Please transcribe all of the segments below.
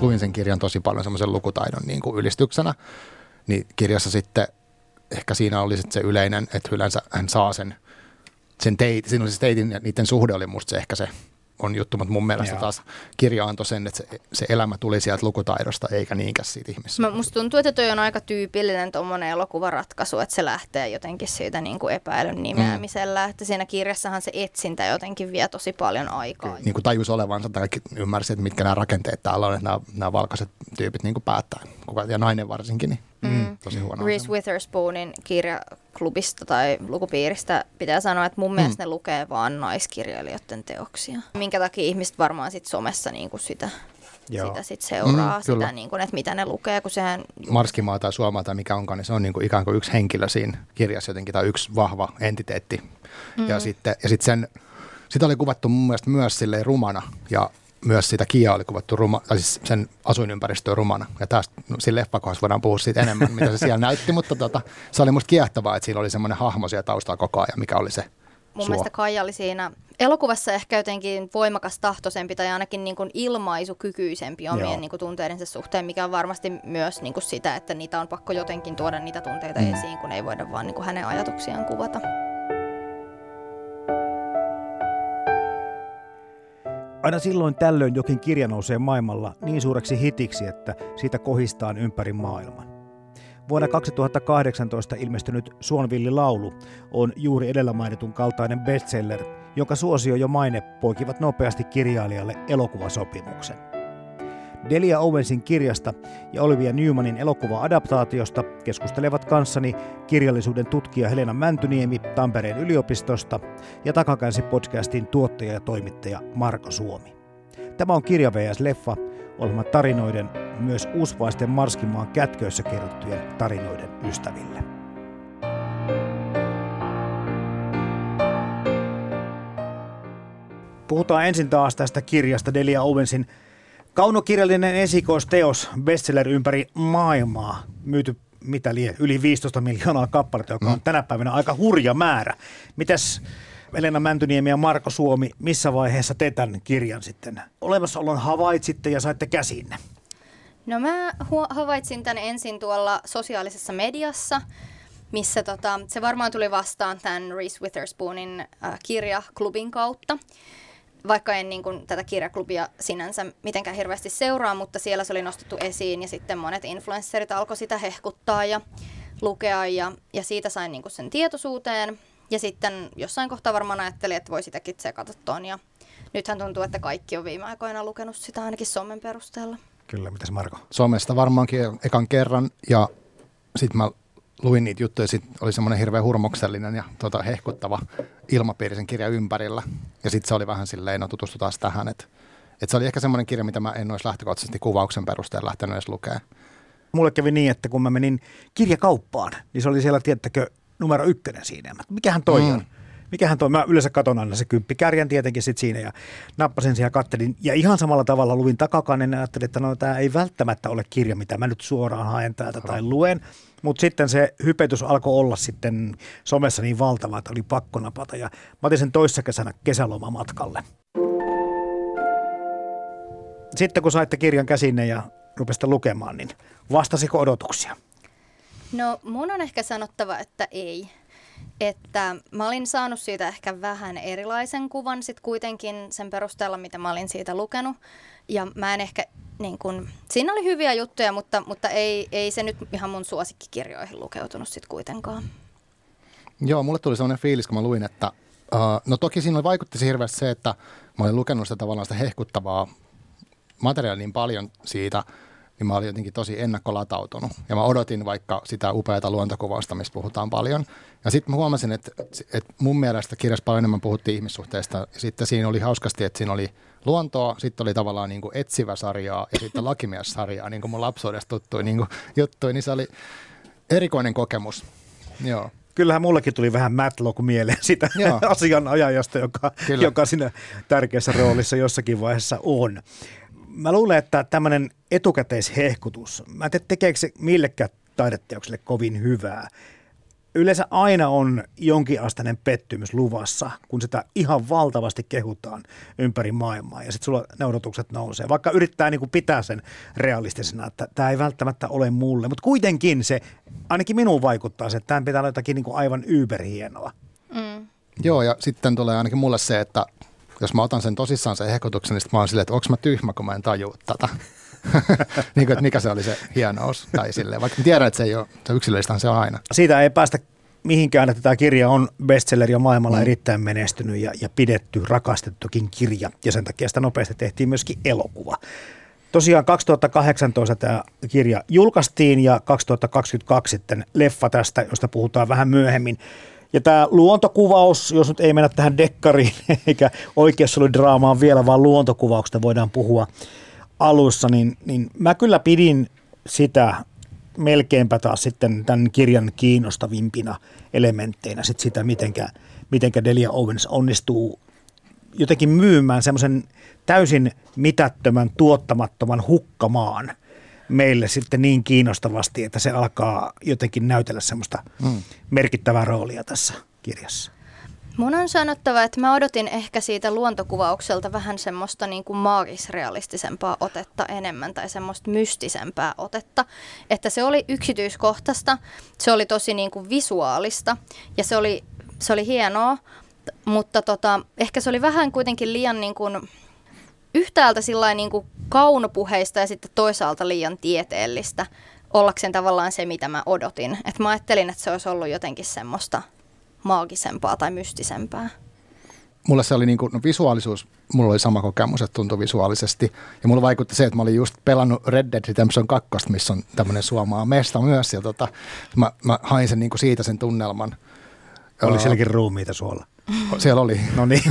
Luin sen kirjan tosi paljon semmoisen lukutaidon niin kuin ylistyksenä, niin kirjassa sitten ehkä siinä oli sitten se yleinen, että yleensä hän saa sen, sen teit, siinä oli se teitin ja niiden suhde oli musta se ehkä se on juttu, mutta mun mielestä Joo. taas kirja antoi sen, että se, se elämä tuli sieltä lukutaidosta eikä niinkään siitä ihmisestä. Musta tuntuu, että toi on aika tyypillinen tuommoinen elokuvaratkaisu, että se lähtee jotenkin siitä niin kuin epäilyn nimeämisellä, mm. että siinä kirjassahan se etsintä jotenkin vie tosi paljon aikaa. Niin kuin tajus olevansa tai ymmärsi, että mitkä nämä rakenteet täällä on, että nämä, nämä valkoiset tyypit niin kuin päättää, kuka, ja nainen varsinkin, niin Mm. mm. Tosi huono Reese Witherspoonin kirjaklubista tai lukupiiristä pitää sanoa, että mun mm. mielestä ne lukee vaan naiskirjailijoiden teoksia. Minkä takia ihmiset varmaan sit somessa niinku sitä Joo. sitä sit seuraa, mm, sitä, niin kuin, että mitä ne lukee. Kun sehän... Marskimaa tai Suomaa tai mikä onkaan, niin se on niin kuin ikään kuin yksi henkilö siinä kirjassa jotenkin, tai yksi vahva entiteetti. Mm. Ja sitten ja sit sen, sitä oli kuvattu mun mielestä myös silleen rumana ja myös sitä Kia oli kuvattu ruma, tai siis sen asuinympäristöä rumana. Ja tästä, no, siinä leffakohdassa voidaan puhua siitä enemmän, mitä se siellä näytti, mutta tota, se oli musta kiehtovaa, että siinä oli semmoinen hahmo siellä taustalla koko ajan, mikä oli se Mun suo. mielestä Kaija oli siinä elokuvassa ehkä jotenkin voimakas tahtoisempi tai ainakin niin kuin ilmaisukykyisempi omien niin kuin tunteidensa suhteen, mikä on varmasti myös niin kuin sitä, että niitä on pakko jotenkin tuoda niitä tunteita mm. esiin, kun ei voida vaan niin kuin hänen ajatuksiaan kuvata. Aina silloin tällöin jokin kirja nousee maailmalla niin suureksi hitiksi, että siitä kohistaan ympäri maailman. Vuonna 2018 ilmestynyt Suonvilli-laulu on juuri edellä mainitun kaltainen bestseller, jonka suosio ja maine poikivat nopeasti kirjailijalle elokuvasopimuksen. Delia Owensin kirjasta ja Olivia Newmanin elokuva-adaptaatiosta keskustelevat kanssani kirjallisuuden tutkija Helena Mäntyniemi Tampereen yliopistosta ja Takakäänsi podcastin tuottaja ja toimittaja Marko Suomi. Tämä on Kirja vs. Leffa, ohjelma tarinoiden, myös uusvaisten Marskimaan kätköissä kerrottujen tarinoiden ystäville. Puhutaan ensin taas tästä kirjasta Delia Owensin Kaunokirjallinen esikoisteos, bestseller ympäri maailmaa, myyty mitä lie, yli 15 miljoonaa kappaletta, joka on mm. tänä päivänä aika hurja määrä. Mitäs Elena Mäntyniemi ja Marko Suomi, missä vaiheessa te tämän kirjan sitten olemassaolon havaitsitte ja saitte käsinne? No mä havaitsin tämän ensin tuolla sosiaalisessa mediassa, missä tota, se varmaan tuli vastaan tämän Reese Witherspoonin äh, kirjaklubin kautta vaikka en niin kuin, tätä kirjaklubia sinänsä mitenkään hirveästi seuraa, mutta siellä se oli nostettu esiin ja sitten monet influencerit alkoi sitä hehkuttaa ja lukea ja, ja siitä sain niin kuin sen tietoisuuteen. Ja sitten jossain kohtaa varmaan ajattelin, että voi sitäkin tsekata ton ja nythän tuntuu, että kaikki on viime aikoina lukenut sitä ainakin somen perusteella. Kyllä, mitäs Marko? Somesta varmaankin ekan kerran ja sitten mä luin niitä juttuja, sit oli semmoinen hirveän hurmoksellinen ja tota, hehkuttava ilmapiiri sen kirjan ympärillä. Ja sitten se oli vähän silleen, no tutustutaan tähän, että et se oli ehkä semmoinen kirja, mitä mä en olisi lähtökohtaisesti kuvauksen perusteella lähtenyt edes lukemaan. Mulle kävi niin, että kun mä menin kirjakauppaan, niin se oli siellä, tiettäkö, numero ykkönen siinä. Mikähän toi mm. on? Mikähän toi? Mä yleensä katon aina se kymppikärjen tietenkin sit siinä ja nappasin siihen ja kattelin. Ja ihan samalla tavalla luin takakannen ja ajattelin, että no tämä ei välttämättä ole kirja, mitä mä nyt suoraan haen täältä tai luen. Mutta sitten se hypetys alkoi olla sitten somessa niin valtava, että oli pakko napata. Ja mä otin sen toissa kesänä kesälomamatkalle. Sitten kun saitte kirjan käsinne ja rupesitte lukemaan, niin vastasiko odotuksia? No mun on ehkä sanottava, että ei. Että mä olin saanut siitä ehkä vähän erilaisen kuvan sitten kuitenkin sen perusteella, mitä mä olin siitä lukenut. Ja mä en ehkä niin kun, siinä oli hyviä juttuja, mutta, mutta ei, ei se nyt ihan mun suosikkikirjoihin lukeutunut sitten kuitenkaan. Joo, mulle tuli sellainen fiilis, kun mä luin, että uh, no toki siinä vaikutti hirveästi se, että mä olin lukenut sitä tavallaan sitä hehkuttavaa materiaalia niin paljon siitä, niin mä olin jotenkin tosi ennakkolatautunut. Ja mä odotin vaikka sitä upeata luontokuvausta, mistä puhutaan paljon. Ja sitten mä huomasin, että, että mun mielestä kirjassa paljon enemmän puhuttiin ihmissuhteista. Ja sitten siinä oli hauskasti, että siinä oli luontoa, sitten oli tavallaan niin kuin etsivä sarjaa ja sitten lakimies-sarjaa, niin kuin mun lapsuudesta tuttui niin kuin juttui, niin se oli erikoinen kokemus. Joo. Kyllähän mullekin tuli vähän Matlock mieleen sitä Joo. asianajajasta, joka, joka siinä tärkeässä roolissa jossakin vaiheessa on. Mä luulen, että tämmöinen etukäteishehkutus, mä en tiedä tekeekö se millekään taideteokselle kovin hyvää yleensä aina on jonkinasteinen pettymys luvassa, kun sitä ihan valtavasti kehutaan ympäri maailmaa ja sitten sulla ne odotukset nousee. Vaikka yrittää niin kuin pitää sen realistisena, että tämä ei välttämättä ole mulle, mutta kuitenkin se ainakin minuun vaikuttaa se, että tämä pitää olla jotakin niin kuin aivan yberhienoa. Mm. Joo, ja sitten tulee ainakin mulle se, että jos mä otan sen tosissaan sen hehkutuksen, niin mä oon silleen, että onko mä tyhmä, kun mä en tajua tätä. niin kuin, että mikä se oli se hienous. Tai silleen, vaikka tiedän, että se ei ole, se se on aina. Siitä ei päästä mihinkään, että tämä kirja on bestseller ja maailmalla mm. erittäin menestynyt ja, ja pidetty, rakastettukin kirja. Ja sen takia sitä nopeasti tehtiin myöskin elokuva. Tosiaan 2018 tämä kirja julkaistiin ja 2022 sitten leffa tästä, josta puhutaan vähän myöhemmin. Ja tämä luontokuvaus, jos nyt ei mennä tähän dekkariin eikä oikeassa oli draamaan vielä, vaan luontokuvauksesta voidaan puhua alussa, niin, niin mä kyllä pidin sitä melkeinpä taas sitten tämän kirjan kiinnostavimpina elementteinä sit sitä, mitenkä, mitenkä Delia Owens onnistuu jotenkin myymään semmoisen täysin mitättömän, tuottamattoman hukkamaan meille sitten niin kiinnostavasti, että se alkaa jotenkin näytellä semmoista mm. merkittävää roolia tässä kirjassa. Mun on sanottava, että mä odotin ehkä siitä luontokuvaukselta vähän semmoista niin kuin maagisrealistisempaa otetta enemmän tai semmoista mystisempää otetta. Että se oli yksityiskohtaista, se oli tosi niin kuin visuaalista ja se oli, se oli hienoa, mutta tota, ehkä se oli vähän kuitenkin liian niin kuin, yhtäältä niin kuin kaunopuheista ja sitten toisaalta liian tieteellistä ollakseen tavallaan se, mitä mä odotin. Et mä ajattelin, että se olisi ollut jotenkin semmoista – maagisempaa tai mystisempää? Mulle se oli niin kuin, no visuaalisuus, mulla oli sama kokemus, että tuntui visuaalisesti. Ja mulla vaikutti se, että mä olin just pelannut Red Dead Redemption 2, missä on tämmöinen suomaa mesta myös. Ja tota, mä, mä hain sen niin kuin siitä sen tunnelman. Oli sielläkin ruumiita suolla. Siellä oli. No niin.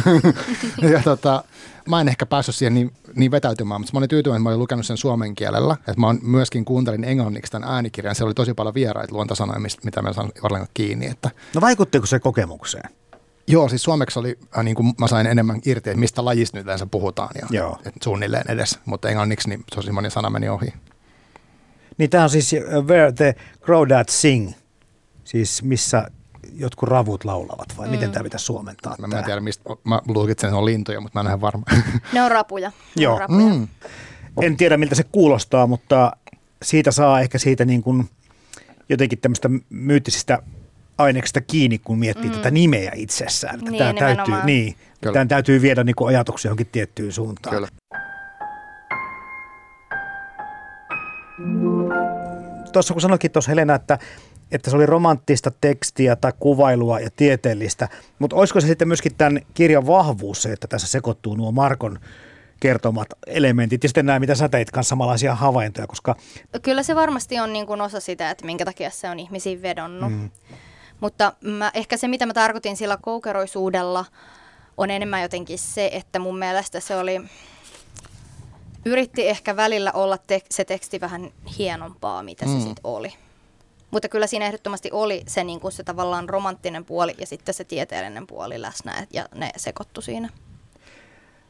ja tota, mä en ehkä päässyt siihen niin, niin vetäytymään, mutta mä olin tyytyväinen, että mä olin lukenut sen suomen kielellä. Että mä myöskin kuuntelin englanniksi tämän äänikirjan. Siellä oli tosi paljon vieraita luontasanoja, mitä mä sain ollenkaan kiinni. Että... No vaikuttiko se kokemukseen? Joo, siis suomeksi oli, äh, niin kuin mä sain enemmän irti, että mistä lajista nyt yleensä puhutaan ja Joo. Et suunnilleen edes, mutta englanniksi niin tosi moni sana meni ohi. Niin tämä on siis uh, Where the Crawdads Sing, siis missä jotkut ravut laulavat vai mm. miten tämä pitäisi suomentaa? Mä, mä en tiedä, mistä, mä luulitsen, että ne on lintuja, mutta mä en ole varma. Ne on rapuja. Ne Joo. On rapuja. Mm. En tiedä, miltä se kuulostaa, mutta siitä saa ehkä siitä niin kuin jotenkin tämmöistä myyttisistä aineksista kiinni, kun miettii mm. tätä nimeä itsessään. Niin, tämä, täytyy, niin, tämä täytyy viedä niin kuin ajatuksia johonkin tiettyyn suuntaan. Kyllä. Tuossa kun sanoitkin tuossa Helena, että että se oli romanttista tekstiä tai kuvailua ja tieteellistä, mutta olisiko se sitten myöskin tämän kirjan vahvuus se, että tässä sekoittuu nuo Markon kertomat elementit ja sitten nämä, mitä sä teit kanssa samanlaisia havaintoja, koska... Kyllä se varmasti on niin kuin osa sitä, että minkä takia se on ihmisiin vedonnut. Mm. Mutta mä, ehkä se, mitä mä tarkoitin sillä koukeroisuudella, on enemmän jotenkin se, että mun mielestä se oli... Yritti ehkä välillä olla te- se teksti vähän hienompaa, mitä mm. se sitten oli. Mutta kyllä siinä ehdottomasti oli se, niin kuin se tavallaan romanttinen puoli ja sitten se tieteellinen puoli läsnä ja ne sekoittu siinä.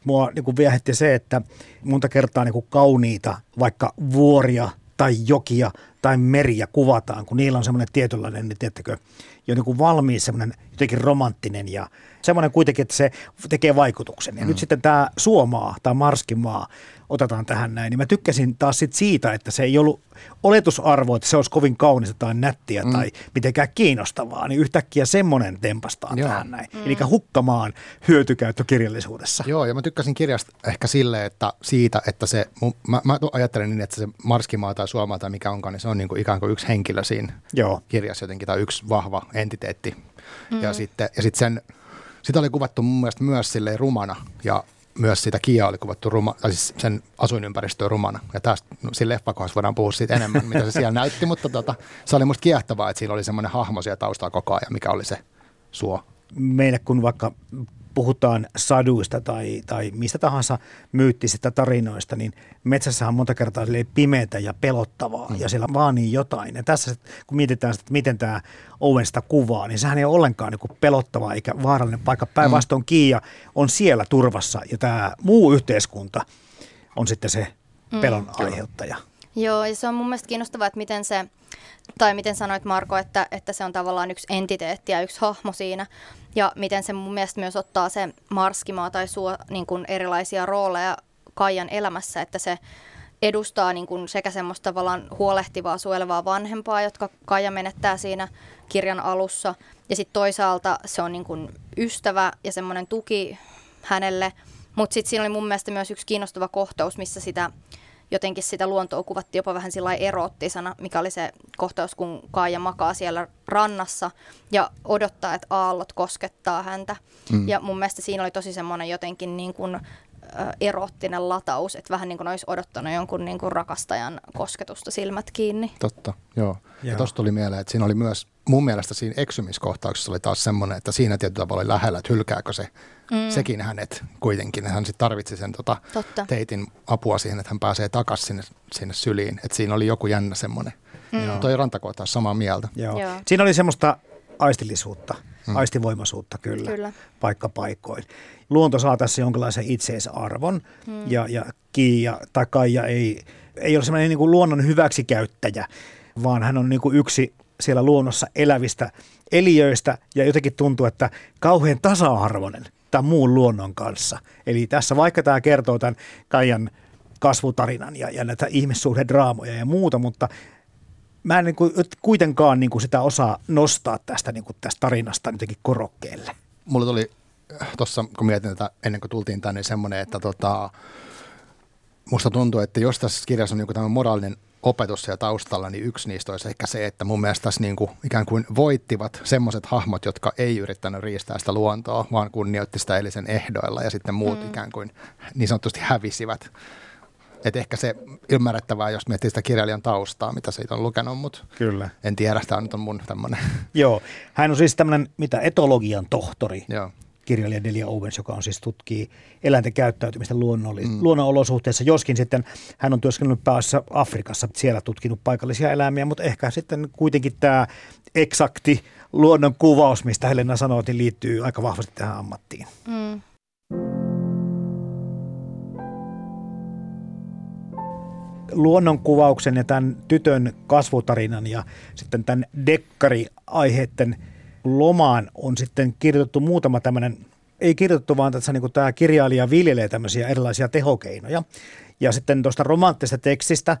Mua niin kuin viehätti se, että monta kertaa niin kuin kauniita, vaikka vuoria tai jokia tai meriä kuvataan, kun niillä on semmoinen tietynlainen, niin tiedättekö, jo niin kuin valmiin semmoinen jotenkin romanttinen ja semmoinen kuitenkin, että se tekee vaikutuksen. Ja mm. nyt sitten tämä Suomaa tai Marskimaa otetaan tähän näin, niin mä tykkäsin taas sit siitä, että se ei ollut oletusarvo, että se olisi kovin kaunista tai nättiä mm. tai mitenkään kiinnostavaa, niin yhtäkkiä semmoinen tempastaan Joo. tähän näin. Mm. Eli hukkamaan hyötykäyttö kirjallisuudessa. Joo, ja mä tykkäsin kirjasta ehkä sille, että siitä, että se, mä, mä ajattelen niin, että se Marskimaa tai Suomaa tai mikä onkaan, niin se on niin kuin ikään kuin yksi henkilö siinä Joo. kirjassa jotenkin, tai yksi vahva entiteetti. Mm. Ja sitten ja sitten sen, sitä oli kuvattu mun mielestä myös silleen rumana ja myös sitä Kia oli kuvattu ruma, tai siis sen asuinympäristöä rumana. Ja tästä, no, siinä leffakohdassa voidaan puhua siitä enemmän, mitä se siellä näytti, mutta tota, se oli musta kiehtovaa, että siinä oli semmoinen hahmo siellä taustalla koko ajan, mikä oli se suo. Meille kun vaikka puhutaan saduista tai, tai mistä tahansa myyttisistä tarinoista, niin metsässä on monta kertaa pimeätä ja pelottavaa mm. ja siellä vaanii jotain. Ja tässä kun mietitään sitä, että miten tämä Owen sitä kuvaa, niin sehän ei ole ollenkaan niin pelottava eikä vaarallinen paikka. Päinvastoin mm. Kiia on siellä turvassa ja tämä muu yhteiskunta on sitten se mm. pelon mm. aiheuttaja. Joo, ja se on mun mielestä kiinnostavaa, että miten se, tai miten sanoit Marko, että, että se on tavallaan yksi entiteetti ja yksi hahmo siinä. Ja miten se mun mielestä myös ottaa se marskimaa tai suo niin kuin erilaisia rooleja Kaijan elämässä, että se edustaa niin kuin sekä semmoista tavallaan huolehtivaa, suojelevaa vanhempaa, jotka Kaija menettää siinä kirjan alussa. Ja sitten toisaalta se on niin kuin ystävä ja semmoinen tuki hänelle. Mutta sitten siinä oli mun mielestä myös yksi kiinnostava kohtaus, missä sitä jotenkin sitä luontoa kuvattiin jopa vähän sillä erottisena, mikä oli se kohtaus, kun Kaija makaa siellä rannassa ja odottaa, että aallot koskettaa häntä. Mm. Ja mun mielestä siinä oli tosi semmoinen jotenkin niin kuin eroottinen lataus, että vähän niin kuin olisi odottanut jonkun niin kuin rakastajan kosketusta silmät kiinni. Totta, joo. joo. Ja tuosta tuli mieleen, että siinä oli myös, mun mielestä siinä eksymiskohtauksessa oli taas semmoinen, että siinä tietyllä tavalla oli lähellä, että hylkääkö se mm. sekin hänet kuitenkin. Hän sitten tarvitsi sen tota, teitin apua siihen, että hän pääsee takaisin sinne, sinne syliin. Että siinä oli joku jännä semmoinen. Mm. Toi Rantakoita samaa mieltä. Joo. Joo. Siinä oli semmoista aistillisuutta, mm. aistivoimaisuutta kyllä, kyllä. paikkapaikoin. Luonto saa tässä jonkinlaisen itseisarvon mm. ja, ja Kiia tai Kaija ei, ei ole semmoinen niin kuin luonnon hyväksikäyttäjä, vaan hän on niin kuin yksi siellä luonnossa elävistä eliöistä ja jotenkin tuntuu, että kauhean tasa-arvoinen tämän muun luonnon kanssa. Eli tässä vaikka tämä kertoo tämän Kaijan kasvutarinan ja, ja näitä ihmissuhdedraamoja ja muuta, mutta mä en niin kuin, kuitenkaan niin kuin sitä osaa nostaa tästä, niin kuin tästä tarinasta jotenkin korokkeelle. Mulla tuli äh, tuossa, kun mietin tätä ennen kuin tultiin tänne, semmoinen, että tota, musta tuntuu, että jos tässä kirjassa on niin tämä moraalinen opetus siellä taustalla, niin yksi niistä olisi ehkä se, että mun mielestä tässä niin kuin ikään kuin voittivat semmoiset hahmot, jotka ei yrittänyt riistää sitä luontoa, vaan kunnioitti sitä eli sen ehdoilla ja sitten muut mm. ikään kuin niin sanotusti hävisivät. Et ehkä se ymmärrettävää, jos miettii sitä kirjailijan taustaa, mitä siitä on lukenut, mutta Kyllä. en tiedä, tämä nyt on mun tämmöinen. Joo, hän on siis tämmöinen, mitä, etologian tohtori. Joo kirjailija Delia Owens, joka on siis tutkii eläinten käyttäytymistä luonnolli- mm. luonnonolosuhteissa, joskin sitten hän on työskennellyt päässä Afrikassa, siellä tutkinut paikallisia eläimiä, mutta ehkä sitten kuitenkin tämä eksakti luonnon kuvaus, mistä Helena sanoi, niin liittyy aika vahvasti tähän ammattiin. Mm. luonnonkuvauksen ja tämän tytön kasvutarinan ja sitten tämän dekkari-aiheiden lomaan on sitten kirjoitettu muutama tämmöinen, ei kirjoitettu vaan tässä niin tämä kirjailija viljelee tämmöisiä erilaisia tehokeinoja. Ja sitten tuosta romanttisesta tekstistä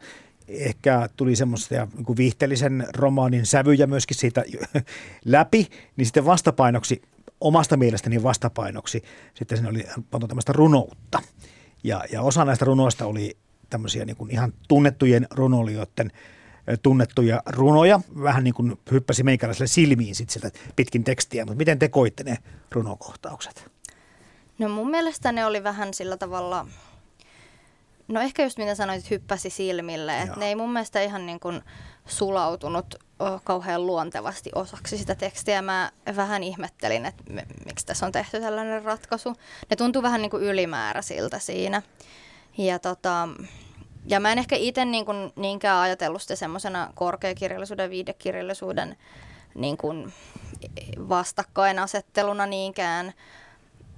ehkä tuli semmoista niin viihteellisen romaanin sävyjä myöskin siitä läpi, niin sitten vastapainoksi, omasta mielestäni vastapainoksi, sitten siinä oli pantu tämmöistä runoutta. Ja, ja osa näistä runoista oli tämmöisiä niin ihan tunnettujen runolijoiden tunnettuja runoja. Vähän niin kuin hyppäsi meikäläiselle silmiin sit sieltä pitkin tekstiä, mutta miten te koitte ne runokohtaukset? No mun mielestä ne oli vähän sillä tavalla, no ehkä just mitä sanoit, että hyppäsi silmille. Että ne ei mun mielestä ihan niin kuin sulautunut kauhean luontevasti osaksi sitä tekstiä. Mä vähän ihmettelin, että miksi tässä on tehty tällainen ratkaisu. Ne tuntuu vähän niin kuin ylimääräisiltä siinä. Ja tota, ja mä en ehkä itse niin kuin, niinkään ajatellut sitä semmoisena korkeakirjallisuuden ja viidekirjallisuuden niin kuin vastakkainasetteluna niinkään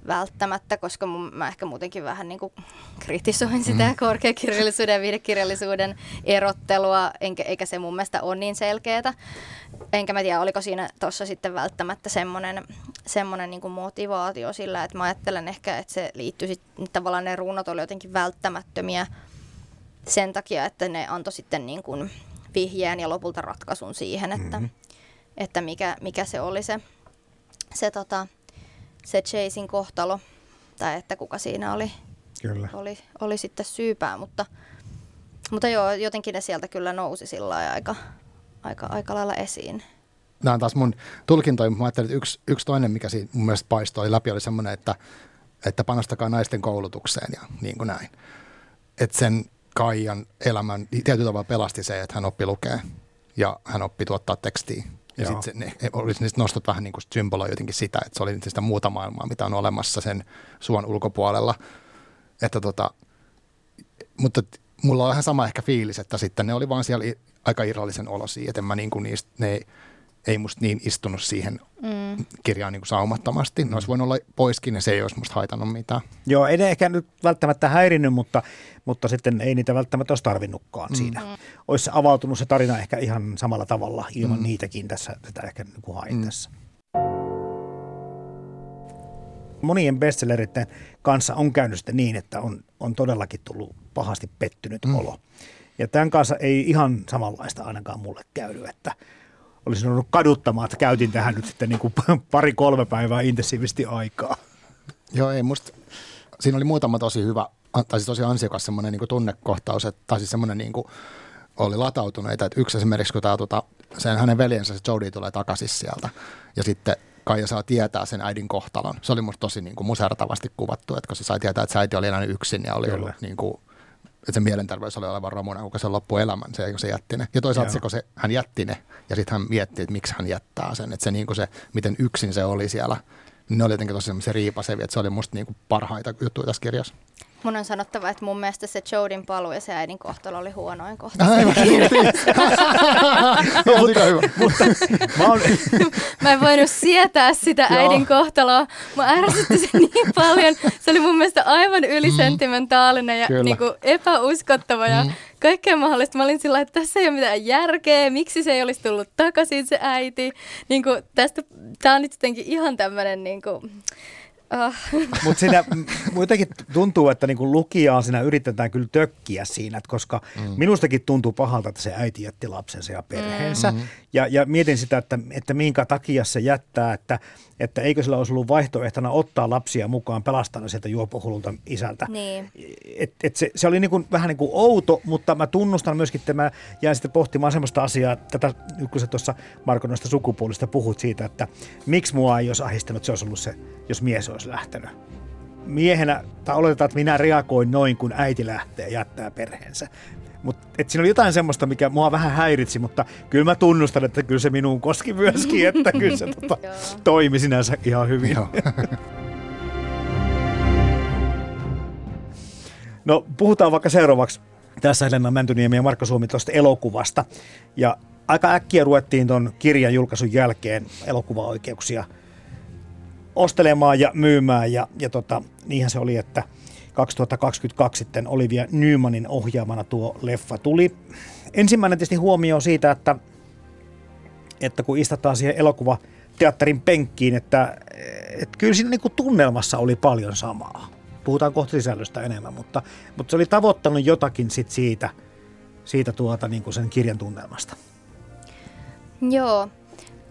välttämättä, koska mun, mä ehkä muutenkin vähän niin kuin kritisoin sitä mm. korkeakirjallisuuden ja viidekirjallisuuden erottelua, enkä, eikä se mun mielestä ole niin selkeätä. Enkä mä tiedä, oliko siinä tuossa sitten välttämättä semmoinen, semmoinen niin kuin motivaatio sillä, että mä ajattelen ehkä, että se liittyy sitten, tavallaan ne runot oli jotenkin välttämättömiä sen takia, että ne antoi sitten niin kuin vihjeen ja lopulta ratkaisun siihen, että, mm-hmm. että mikä, mikä se oli se, se, tota, se Chasein kohtalo, tai että kuka siinä oli, kyllä. oli, oli sitten syypää, mutta, mutta joo, jotenkin ne sieltä kyllä nousi sillä aika, aika, aika lailla esiin. Nämä on taas mun tulkintoja, mutta mä ajattelin, että yksi, yksi toinen, mikä siinä mun mielestä paistoi läpi, oli semmoinen, että että panostakaa naisten koulutukseen ja niin kuin näin. Että sen Kaijan elämän tietyllä tavalla pelasti se, että hän oppi lukea ja hän oppi tuottaa tekstiä. Ja sitten ne olisi niistä nostot vähän niin kuin symboloi jotenkin sitä, että se oli sitä muuta maailmaa, mitä on olemassa sen suon ulkopuolella. Että tota, mutta mulla on vähän sama ehkä fiilis, että sitten ne oli vaan siellä aika irrallisen olosia, että mä niin kuin niistä, ne ei musta niin istunut siihen mm. kirjaan niin kuin saumattomasti. Ne olisi voinut olla poiskin ja se ei olisi musta haitannut mitään. Joo, ei ne ehkä nyt välttämättä häirinnyt, mutta, mutta sitten ei niitä välttämättä olisi tarvinnutkaan mm. siinä. Mm. Olisi avautunut se tarina ehkä ihan samalla tavalla ilman mm. niitäkin tässä, tätä ehkä niin hain mm. tässä. Monien bestselleritten kanssa on käynyt sitten niin, että on, on todellakin tullut pahasti pettynyt mm. olo. Ja tämän kanssa ei ihan samanlaista ainakaan mulle käynyt, että – olisin ollut kaduttamaan, että käytin tähän nyt sitten niin kuin pari-kolme päivää intensiivisesti aikaa. Joo, ei musta, siinä oli muutama tosi hyvä, tai siis tosi ansiokas semmoinen niin tunnekohtaus, että, tai siis semmoinen niin kuin, oli latautuneita, että yksi esimerkiksi, kun tämä, tota, sen hänen veljensä, se Jody tulee takaisin sieltä, ja sitten Kaija saa tietää sen äidin kohtalon. Se oli musta tosi niin kuin musertavasti kuvattu, että kun se sai tietää, että se äiti oli elänyt yksin ja oli Kyllä. ollut niin kuin, että se mielenterveys oli olevan romuna, kun se loppuelämän, se, kun se jätti ne. Ja toisaalta se, kun se, hän jätti ne, ja sitten hän mietti, että miksi hän jättää sen. Että se, niin se, miten yksin se oli siellä, niin ne oli jotenkin tosi se riipasevia, että se oli musta niin kuin parhaita juttuja tässä kirjassa. Mun on sanottava, että mun mielestä se Jodin paluu ja se äidin kohtalo oli huonoin kohta. Aivan, mutta, mutta, mä, on... mä en voinut sietää sitä äidin kohtaloa. Mä ärsytti se niin paljon. Se oli mun mielestä aivan ylisentimentaalinen ja niinku epäuskottava ja mm. kaikkea mahdollista. Mä olin sillä että tässä ei ole mitään järkeä, miksi se ei olisi tullut takaisin se äiti. Niinku, tästä, tää on nyt jotenkin ihan tämmönen niinku, Oh. Mutta siinä jotenkin tuntuu, että niinku lukijaan siinä yritetään kyllä tökkiä siinä, että koska mm. minustakin tuntuu pahalta, että se äiti jätti lapsensa ja perheensä. Mm. Ja, ja mietin sitä, että, että minkä takia se jättää, että, että eikö sillä olisi ollut vaihtoehtona ottaa lapsia mukaan pelastaa sieltä juopohululta isältä. Niin. Et, et se, se oli niinku, vähän niin kuin outo, mutta mä tunnustan myöskin, että mä jäin sitten pohtimaan semmoista asiaa, tätä, kun sä tuossa Marko noista sukupuolista puhut siitä, että miksi mua ei olisi ahistanut, se olisi ollut se, jos mies olisi lähtenyt. Miehenä, tai oletetaan, että minä reagoin noin, kun äiti lähtee jättää perheensä. Mutta siinä oli jotain semmoista, mikä mua vähän häiritsi, mutta kyllä mä tunnustan, että kyllä se minuun koski myöskin, että kyllä se tota, toimi sinänsä ihan hyvin. no puhutaan vaikka seuraavaksi tässä Helena Mäntyniemi ja Markka Suomi tuosta elokuvasta. Ja aika äkkiä ruvettiin tuon kirjan julkaisun jälkeen elokuvaoikeuksia ostelemaan ja myymään. Ja, ja tota, niinhän se oli, että – 2022 sitten Olivia Nymanin ohjaamana tuo leffa tuli. Ensimmäinen tietysti huomio siitä, että, että kun istutaan siihen elokuva teatterin penkkiin, että, että kyllä siinä niin kuin tunnelmassa oli paljon samaa. Puhutaan kohta sisällöstä enemmän, mutta, mutta se oli tavoittanut jotakin sit siitä, siitä tuota, niin kuin sen kirjan tunnelmasta. Joo,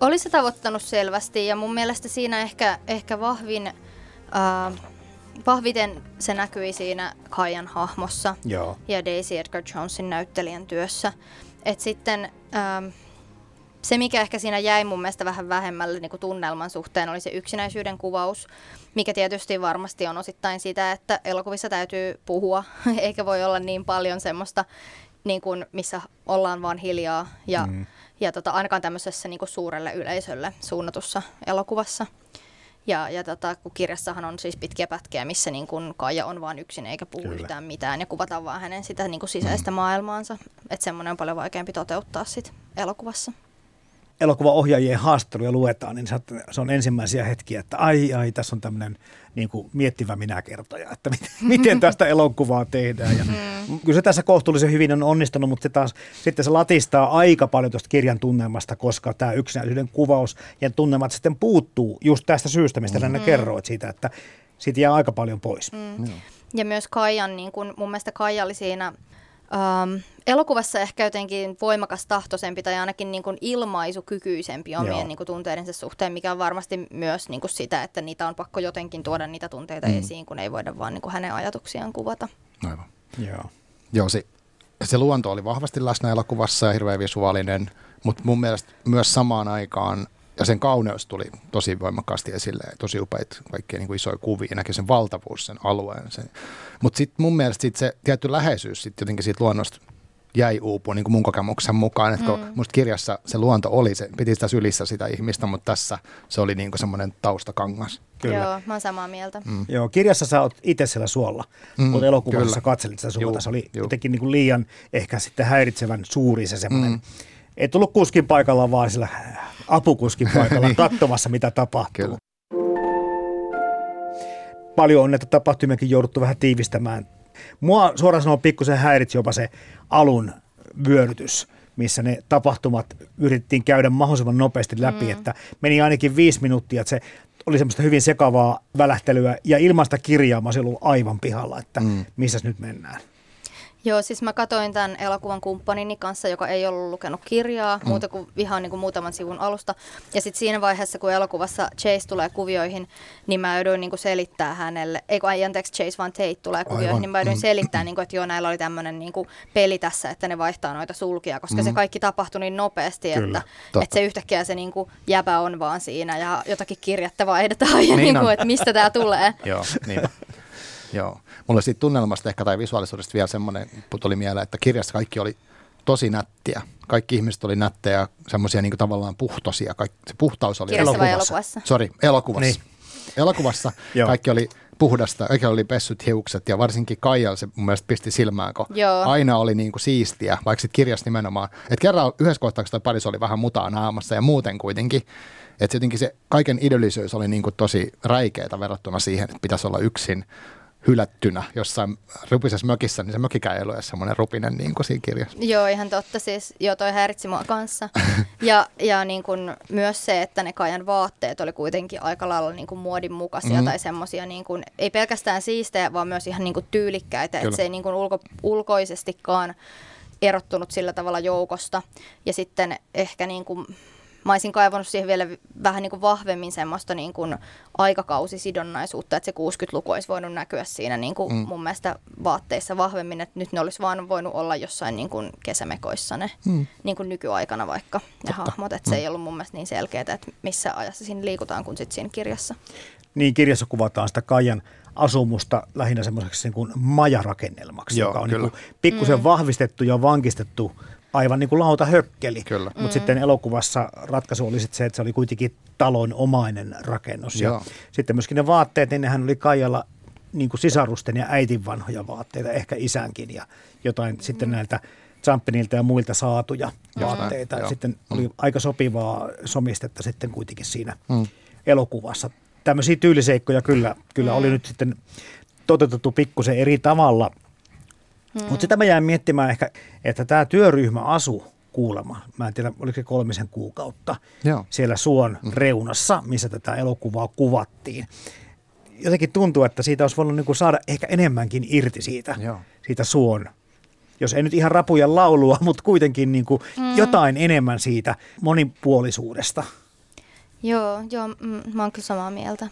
olisi se tavoittanut selvästi ja mun mielestä siinä ehkä, ehkä vahvin äh, vahviten se näkyi siinä Kajan hahmossa Joo. ja Daisy Edgar Jonesin näyttelijän työssä. Et sitten ähm, se, mikä ehkä siinä jäi mun mielestä vähän vähemmälle niin kuin tunnelman suhteen, oli se yksinäisyyden kuvaus, mikä tietysti varmasti on osittain sitä, että elokuvissa täytyy puhua, eikä voi olla niin paljon semmoista, niin kuin, missä ollaan vaan hiljaa ja, mm. ja tota, ainakaan tämmöisessä niin kuin suurelle yleisölle suunnatussa elokuvassa. Ja, ja tota, kun kirjassahan on siis pitkiä pätkiä, missä niin kun Kaija on vain yksin eikä puhu Kyllä. yhtään mitään ja kuvataan vaan hänen sitä niin kuin sisäistä mm. maailmaansa. Että semmoinen on paljon vaikeampi toteuttaa sit elokuvassa elokuvaohjaajien haastatteluja luetaan, niin se on ensimmäisiä hetkiä, että ai ai, tässä on tämmöinen niin kuin miettivä minäkertoja, että miten, miten tästä elokuvaa tehdään. Ja mm. Kyllä se tässä kohtuullisen hyvin on onnistunut, mutta se taas, sitten se latistaa aika paljon tuosta kirjan tunnelmasta, koska tämä yksinäisyyden kuvaus ja tunnelmat sitten puuttuu just tästä syystä, mistä mm. kerroit siitä, että siitä jää aika paljon pois. Mm. Ja myös Kaijan, niin kun, mun mielestä Kaija oli siinä Um, elokuvassa ehkä jotenkin voimakas tahtoisempi tai ainakin niin kuin ilmaisukykyisempi omien niin kuin tunteidensa suhteen, mikä on varmasti myös niin kuin sitä, että niitä on pakko jotenkin tuoda niitä tunteita mm. esiin, kun ei voida vaan niin kuin hänen ajatuksiaan kuvata. Aivan. Joo. Joo, se, se luonto oli vahvasti läsnä elokuvassa ja hirveän visuaalinen, mutta mun mielestä myös samaan aikaan ja sen kauneus tuli tosi voimakkaasti esille, tosi upeita kaikkia niin kuin isoja kuvia, näkee sen valtavuus, sen alueen. Sen. Mutta sitten mun mielestä sit se tietty läheisyys sit jotenkin siitä luonnosta jäi uupua niin kuin mun kokemuksen mukaan. Että mm. musta kirjassa se luonto oli, se piti sitä sylissä sitä ihmistä, mutta tässä se oli niin kuin semmoinen taustakangas. Kyllä. Joo, mä oon samaa mieltä. Mm. Joo, kirjassa sä oot itse siellä suolla, mm, mutta elokuvassa kyllä. sä katselit sitä suota. Juu, se oli juu. jotenkin niin kuin liian ehkä sitten häiritsevän suuri se semmoinen. Mm. Ei tullut kuskin paikalla, vaan sillä apukuskin paikalla niin. katsomassa, mitä tapahtuu. Kyllä. Paljon on näitä tapahtumiakin jouduttu vähän tiivistämään. Mua suoraan sanoen pikkusen häiritsi jopa se alun vyörytys missä ne tapahtumat yritettiin käydä mahdollisimman nopeasti läpi, mm. että meni ainakin viisi minuuttia, että se oli semmoista hyvin sekavaa välähtelyä ja ilmaista kirjaa mä ollut aivan pihalla, että mm. missä nyt mennään. Joo, siis mä katoin tämän elokuvan kumppanini kanssa, joka ei ollut lukenut kirjaa mm. muuta kuin ihan niin kuin muutaman sivun alusta. Ja sitten siinä vaiheessa, kun elokuvassa Chase tulee kuvioihin, niin mä jouduin niin kuin selittää hänelle, ei kun anteeksi Chase vaan Tate tulee kuvioihin, Aivan. niin mä jouduin mm. selittää, niin kuin, että joo, näillä oli tämmöinen niin kuin peli tässä, että ne vaihtaa noita sulkia, koska mm. se kaikki tapahtui niin nopeasti, Kyllä, että, että se yhtäkkiä se niin kuin jäbä on vaan siinä ja jotakin kirjettä vaihdetaan ja niin niin kuin, että mistä tämä tulee. joo, niin. Joo. Mulla siitä tunnelmasta ehkä tai visuaalisuudesta vielä semmoinen tuli mieleen, että kirjassa kaikki oli tosi nättiä. Kaikki ihmiset oli nättejä, semmoisia niin tavallaan puhtosia. Kaikki, se puhtaus oli elokuvassa. elokuvassa? Sori, elokuvassa. Niin. Elokuvassa kaikki oli puhdasta, kaikki oli pessyt hiukset ja varsinkin Kaijal se mun mielestä pisti silmään, kun Joo. aina oli niin kuin siistiä, vaikka sitten kirjassa nimenomaan. Että kerran yhdessä kohtauksessa paris oli vähän mutaa naamassa ja muuten kuitenkin. Että jotenkin se kaiken idyllisyys oli niin kuin tosi räikeätä verrattuna siihen, että pitäisi olla yksin hylättynä jossain rupisessa mökissä, niin se mökikään ei ole semmoinen rupinen niin kuin siinä kirjassa. Joo, ihan totta. Siis, joo, toi häiritsi mua kanssa. ja ja niin kuin, myös se, että ne Kajan vaatteet oli kuitenkin aika lailla niin kuin muodin mukaisia mm. tai semmoisia, niin kuin, ei pelkästään siistejä, vaan myös ihan niin kuin tyylikkäitä. Että se ei niin kuin ulko, ulkoisestikaan erottunut sillä tavalla joukosta. Ja sitten ehkä niin kuin, mä olisin kaivannut siihen vielä vähän niin kuin vahvemmin semmoista niin kuin aikakausisidonnaisuutta, että se 60-luku olisi voinut näkyä siinä niin kuin mm. mun mielestä vaatteissa vahvemmin, että nyt ne olisi vaan voinut olla jossain niin kuin kesämekoissa ne mm. niin kuin nykyaikana vaikka ne Totta. hahmot, että mm. se ei ollut mun mielestä niin selkeää, että missä ajassa siinä liikutaan kuin sitten siinä kirjassa. Niin, kirjassa kuvataan sitä Kaijan asumusta lähinnä semmoiseksi niin kuin majarakennelmaksi, Joo, joka on niin kuin pikkusen mm. vahvistettu ja vankistettu aivan niin kuin lauta hökkeli. Kyllä. Mutta mm. sitten elokuvassa ratkaisu oli sit se, että se oli kuitenkin talonomainen rakennus. Joo. Ja sitten myöskin ne vaatteet, niin nehän oli Kaijalla niin kuin sisarusten ja äitin vanhoja vaatteita, ehkä isänkin ja jotain mm. sitten näiltä Champinilta ja muilta saatuja vaatteita. Joo. Sitten mm. oli aika sopivaa somistetta sitten kuitenkin siinä mm. elokuvassa. Tämmöisiä tyyliseikkoja kyllä, kyllä mm. oli nyt sitten toteutettu pikkusen eri tavalla – Hmm. Mutta sitä mä jäin miettimään ehkä, että tämä työryhmä asu kuulema, mä en tiedä oliko se kolmisen kuukautta, Joo. siellä suon hmm. reunassa, missä tätä elokuvaa kuvattiin. Jotenkin tuntuu, että siitä olisi voinut niinku saada ehkä enemmänkin irti siitä, Joo. siitä suon jos ei nyt ihan rapuja laulua, mutta kuitenkin niin kuin mm. jotain enemmän siitä monipuolisuudesta. Joo, joo, mm, mä oon kyllä samaa mieltä.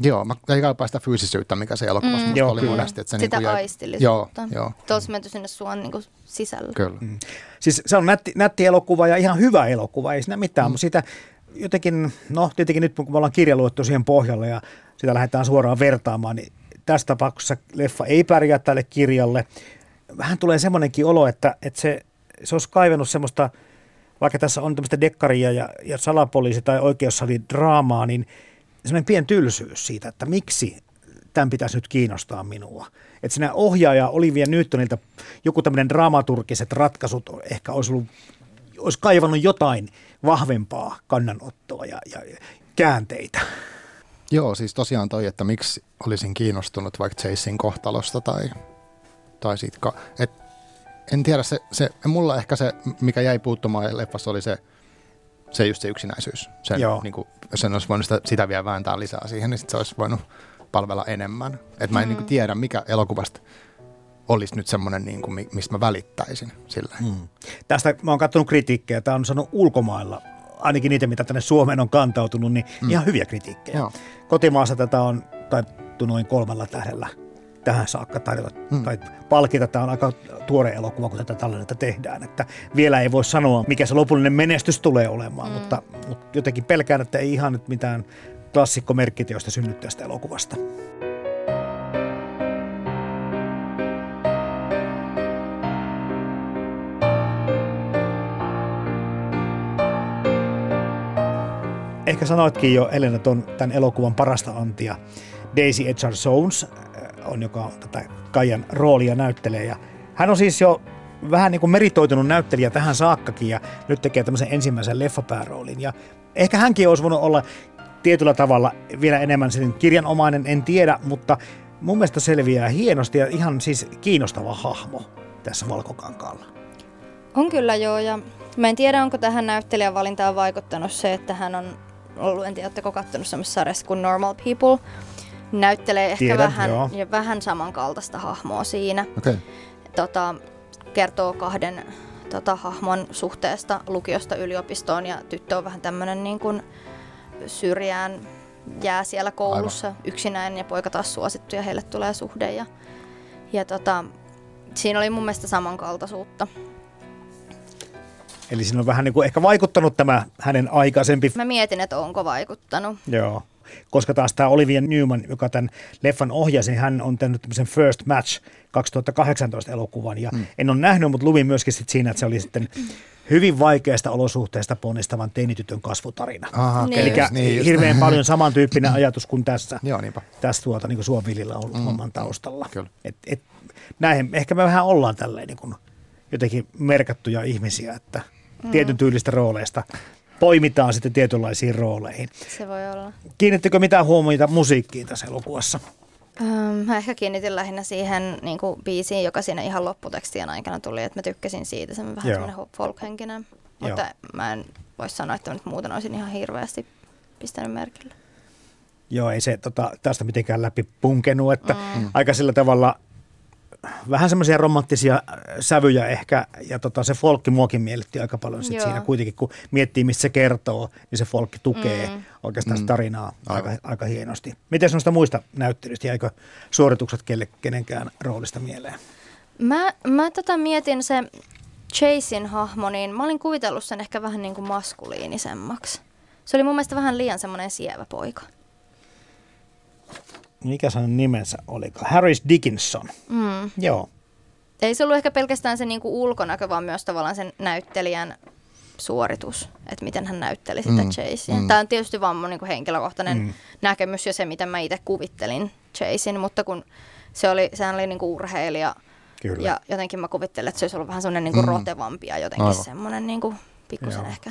Joo, mä ei kaipaa sitä fyysisyyttä, mikä se elokuvassa mm. oli monesti. Että se Sitä niin aistillisuutta. Joo, joo. Tuossa menty sinne suon niin kuin sisällä. Kyllä. Mm. Siis se on nätti, nätti elokuva ja ihan hyvä elokuva, ei siinä mitään, mm. mutta sitä jotenkin, no tietenkin nyt kun me ollaan kirjaluettu siihen pohjalle ja sitä lähdetään suoraan vertaamaan, niin tässä tapauksessa leffa ei pärjää tälle kirjalle. Vähän tulee semmoinenkin olo, että, että se, se olisi kaivannut semmoista, vaikka tässä on tämmöistä dekkaria ja, ja salapoliisi tai oikeussali draamaa, niin – sellainen pien tylsyys siitä, että miksi tämän pitäisi nyt kiinnostaa minua. Että siinä ohjaaja Olivia Newtonilta joku tämmöinen dramaturgiset ratkaisut ehkä olisi, ollut, olisi kaivannut jotain vahvempaa kannanottoa ja, ja käänteitä. Joo, siis tosiaan toi, että miksi olisin kiinnostunut vaikka Chasein kohtalosta tai, tai siitä, et, en tiedä, se, se, mulla ehkä se, mikä jäi puuttumaan leffassa oli se, se just se yksinäisyys. Sen, Joo. Niin kuin, jos sen olisi voinut sitä, sitä vielä vääntää lisää siihen, niin sit se olisi voinut palvella enemmän. Et mä en mm. niin kuin, tiedä, mikä elokuvasta olisi nyt semmoinen, niin kuin, mistä mä välittäisin. Mm. Tästä mä oon katsonut kritiikkejä. Tämä on sanonut ulkomailla, ainakin niitä, mitä tänne Suomeen on kantautunut, niin mm. ihan hyviä kritiikkejä. Joo. Kotimaassa tätä on taittu noin kolmella tähdellä tähän saakka tarjota mm. tai palkita. Tämä on aika tuore elokuva, kun tätä tallennetta tehdään. Että vielä ei voi sanoa, mikä se lopullinen menestys tulee olemaan, mm. mutta, mutta jotenkin pelkään, että ei ihan nyt mitään klassikkomerkkiteosta synny tästä elokuvasta. Ehkä sanoitkin jo Elena ton, tämän elokuvan parasta antia. Daisy Edgar Jones on, joka tätä Kajan roolia näyttelee. Ja hän on siis jo vähän niin kuin meritoitunut näyttelijä tähän saakkakin ja nyt tekee tämmöisen ensimmäisen leffapääroolin. Ja ehkä hänkin olisi voinut olla tietyllä tavalla vielä enemmän sen kirjanomainen, en tiedä, mutta mun mielestä selviää hienosti ja ihan siis kiinnostava hahmo tässä Valkokankaalla. On kyllä joo, ja mä en tiedä, onko tähän näyttelijän valintaan vaikuttanut se, että hän on ollut, en tiedä, oletteko katsonut semmoisessa sarjassa kuin Normal People, näyttelee ehkä Tiedän, vähän, ja vähän samankaltaista hahmoa siinä. Okay. Tota, kertoo kahden tota, hahmon suhteesta lukiosta yliopistoon ja tyttö on vähän tämmöinen niin kuin syrjään jää siellä koulussa Aivan. yksinäinen ja poika taas suosittu ja heille tulee suhde. Ja, ja tota, siinä oli mun mielestä samankaltaisuutta. Eli siinä on vähän niin kuin ehkä vaikuttanut tämä hänen aikaisempi... Mä mietin, että onko vaikuttanut. Joo. Koska taas tämä Olivia Newman, joka tämän leffan ohjasi, niin hän on tehnyt tämmöisen First Match 2018 elokuvan. Ja hmm. en ole nähnyt, mutta luvin myöskin sit siinä, että se oli sitten hyvin vaikeasta olosuhteesta ponnistavan teinitytön kasvutarina. Aha, niin. Eli niin hirveän paljon samantyyppinen ajatus kuin tässä, Joo, niinpä. tässä tuota, niin Suovillillä on mm. oman taustalla. Et, et, näin, ehkä me vähän ollaan tälleen niin kuin jotenkin merkattuja ihmisiä, että mm. tietyn tyylistä rooleista poimitaan sitten tietynlaisiin rooleihin. Se voi olla. Kiinnittikö mitään huomioita musiikkiin tässä elokuvassa? Um, mä ehkä kiinnitin lähinnä siihen niin kuin, biisiin, joka siinä ihan lopputekstien aikana tuli, että mä tykkäsin siitä, se on vähän semmoinen folk-henkinen. Mutta Joo. mä en voi sanoa, että nyt muuten olisin ihan hirveästi pistänyt merkille. Joo, ei se tota, tästä mitenkään läpi punkenut, että mm. aika sillä tavalla vähän semmoisia romanttisia äh, sävyjä ehkä, ja tota, se folkki muokin miellytti aika paljon sit siinä kuitenkin, kun miettii, mistä se kertoo, niin se folkki tukee mm. oikeastaan mm. tarinaa aika, aika hienosti. Miten noista muista näyttelyistä, jäikö suoritukset kelle, kenenkään roolista mieleen? Mä, mä tota mietin se Chasein hahmo, niin mä olin kuvitellut sen ehkä vähän niin kuin maskuliinisemmaksi. Se oli mun mielestä vähän liian semmoinen sievä poika mikä sen nimensä oli? Harris Dickinson. Mm. Joo. Ei se ollut ehkä pelkästään se niinku ulkonäkö, vaan myös tavallaan sen näyttelijän suoritus, että miten hän näytteli sitä mm. Chasea. Mm. Tämä on tietysti vaan mun niinku henkilökohtainen mm. näkemys ja se, miten mä itse kuvittelin Chasein, mutta kun se oli, sehän oli niinku urheilija Kyllä. ja jotenkin mä kuvittelin, että se olisi ollut vähän semmoinen niinku mm. rotevampi ja jotenkin Aivan. semmoinen niinku pikkusen ehkä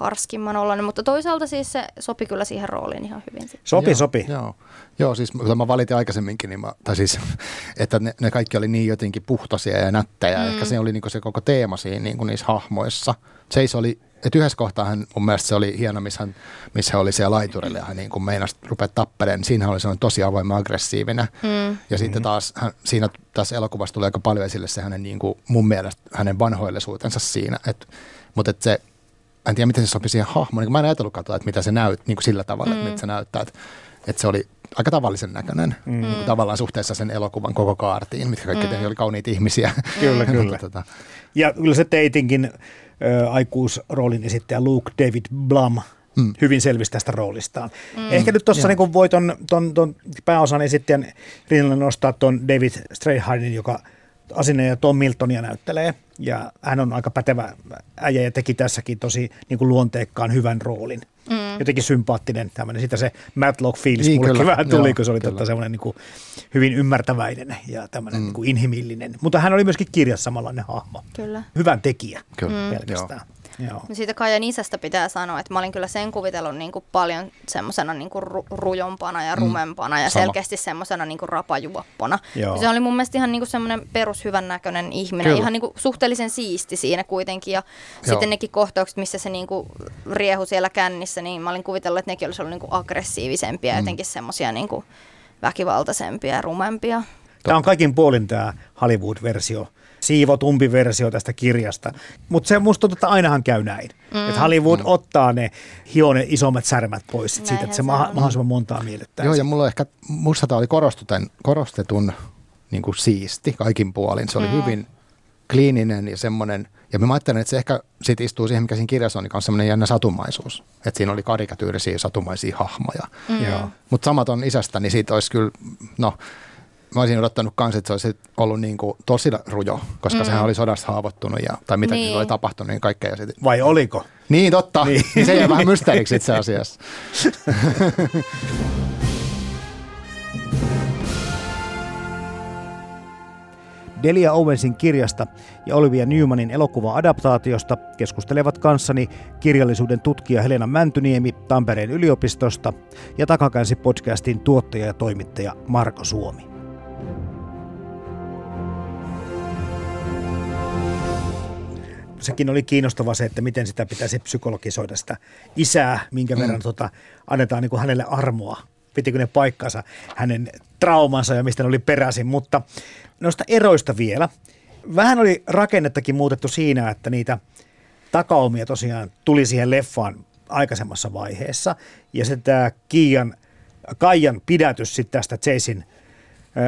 karskimman oloinen, mutta toisaalta siis se sopi kyllä siihen rooliin ihan hyvin. Sitten. Sopi, joo, sopi. Joo. joo, siis kun mä valitin aikaisemminkin, niin mä, tai siis, että ne, ne kaikki oli niin jotenkin puhtaisia ja nättejä. Mm. Ehkä se oli niin se koko teema siinä niin niissä hahmoissa. Chase oli, että yhdessä kohtaa hän, mun mielestä se oli hieno, missä hän, missä hän oli siellä laiturilla ja hän niin kuin meinasi rupea tappeleen. Siinä hän oli sellainen tosi avoin aggressiivinen. Mm. Ja sitten taas hän, siinä tässä elokuvassa tulee aika paljon esille se hänen niin kuin, mun mielestä hänen vanhoillisuutensa siinä. Et, mutta et se en tiedä miten se sopii siihen hahmoon. Niin mä en ajatellut katsoa, että mitä se näyttää niin kuin sillä tavalla, mm. että mitä se näyttää. Että, että se oli aika tavallisen näköinen mm. niin kuin tavallaan suhteessa sen elokuvan koko kaartiin, mitkä kaikki mm. oli kauniita ihmisiä. Kyllä, kyllä. tota. Ja kyllä se teitinkin äh, aikuisroolin esittäjä Luke David Blum mm. hyvin selvisi tästä roolistaan. Mm. Ehkä nyt tuossa niin voi ton, ton, ton pääosan esittäjän rinnalle nostaa tuon David Strayhardin, joka – ja Tom Miltonia näyttelee ja hän on aika pätevä äijä ja teki tässäkin tosi niin kuin luonteekkaan hyvän roolin. Mm. Jotenkin sympaattinen tämmöinen. Sitä se Matlock-fiilis niin, mullekin kyllä. vähän tuli, Joo, kun se oli tota semmoinen niin kuin hyvin ymmärtäväinen ja tämmöinen mm. niin kuin inhimillinen. Mutta hän oli myöskin kirjassa samanlainen hahmo. Kyllä. Hyvän tekijä kyllä. pelkästään. Joo. Joo. Siitä Kaijan isästä pitää sanoa, että mä olin kyllä sen kuvitellut niin kuin paljon semmoisena niin kuin ru- rujompana ja mm. rumempana ja Sama. selkeästi semmoisena niin kuin rapajuoppona. Se oli mun mielestä ihan niin kuin semmoinen perushyvän näköinen ihminen, kyllä. ihan niin kuin suhteellisen siisti siinä kuitenkin. Ja Joo. sitten nekin kohtaukset, missä se niin kuin riehu siellä kännissä, niin mä olin kuvitellut, että nekin olisi ollut niin kuin aggressiivisempia, mm. jotenkin semmoisia niin kuin väkivaltaisempia ja rumempia. Tämä on kaikin puolin tämä Hollywood-versio siivotumpi versio tästä kirjasta. Mutta se musta tuntuu, että ainahan käy näin. Mm. Että Hollywood mm. ottaa ne hio ne isommat särmät pois siitä, että se, se mahdollisimman montaa miellyttää. Joo, ja mulla ehkä, musta tämä oli korostetun, korostetun niin kuin siisti kaikin puolin. Se oli mm. hyvin kliininen ja semmoinen, ja mä ajattelen, että se ehkä sit istuu siihen, mikä siinä kirjassa on, niin on semmoinen jännä satumaisuus. Että siinä oli karikatyyrisiä satumaisia hahmoja. Mm. Mutta samat on isästä, niin siitä olisi kyllä, no mä olisin odottanut kanssa, että se olisi ollut niin kuin tosi rujo, koska mm. sehän oli sodasta haavoittunut ja, tai mitä niin. oli tapahtunut niin kaikkea. Sit... Vai oliko? Niin, totta. Niin. niin se jäi vähän mysteeriksi itse asiassa. Delia Owensin kirjasta ja Olivia Newmanin elokuva-adaptaatiosta keskustelevat kanssani kirjallisuuden tutkija Helena Mäntyniemi Tampereen yliopistosta ja Takakäänsi podcastin tuottaja ja toimittaja Marko Suomi. Sekin oli kiinnostava se, että miten sitä pitäisi psykologisoida sitä isää, minkä mm. verran tota, annetaan niin kuin hänelle armoa. Pitikö ne paikkansa hänen traumansa ja mistä ne oli peräisin, mutta noista eroista vielä. Vähän oli rakennettakin muutettu siinä, että niitä takaumia tosiaan tuli siihen leffaan aikaisemmassa vaiheessa. Ja se tämä Kiian, Kaijan pidätys sitten tästä Chasein –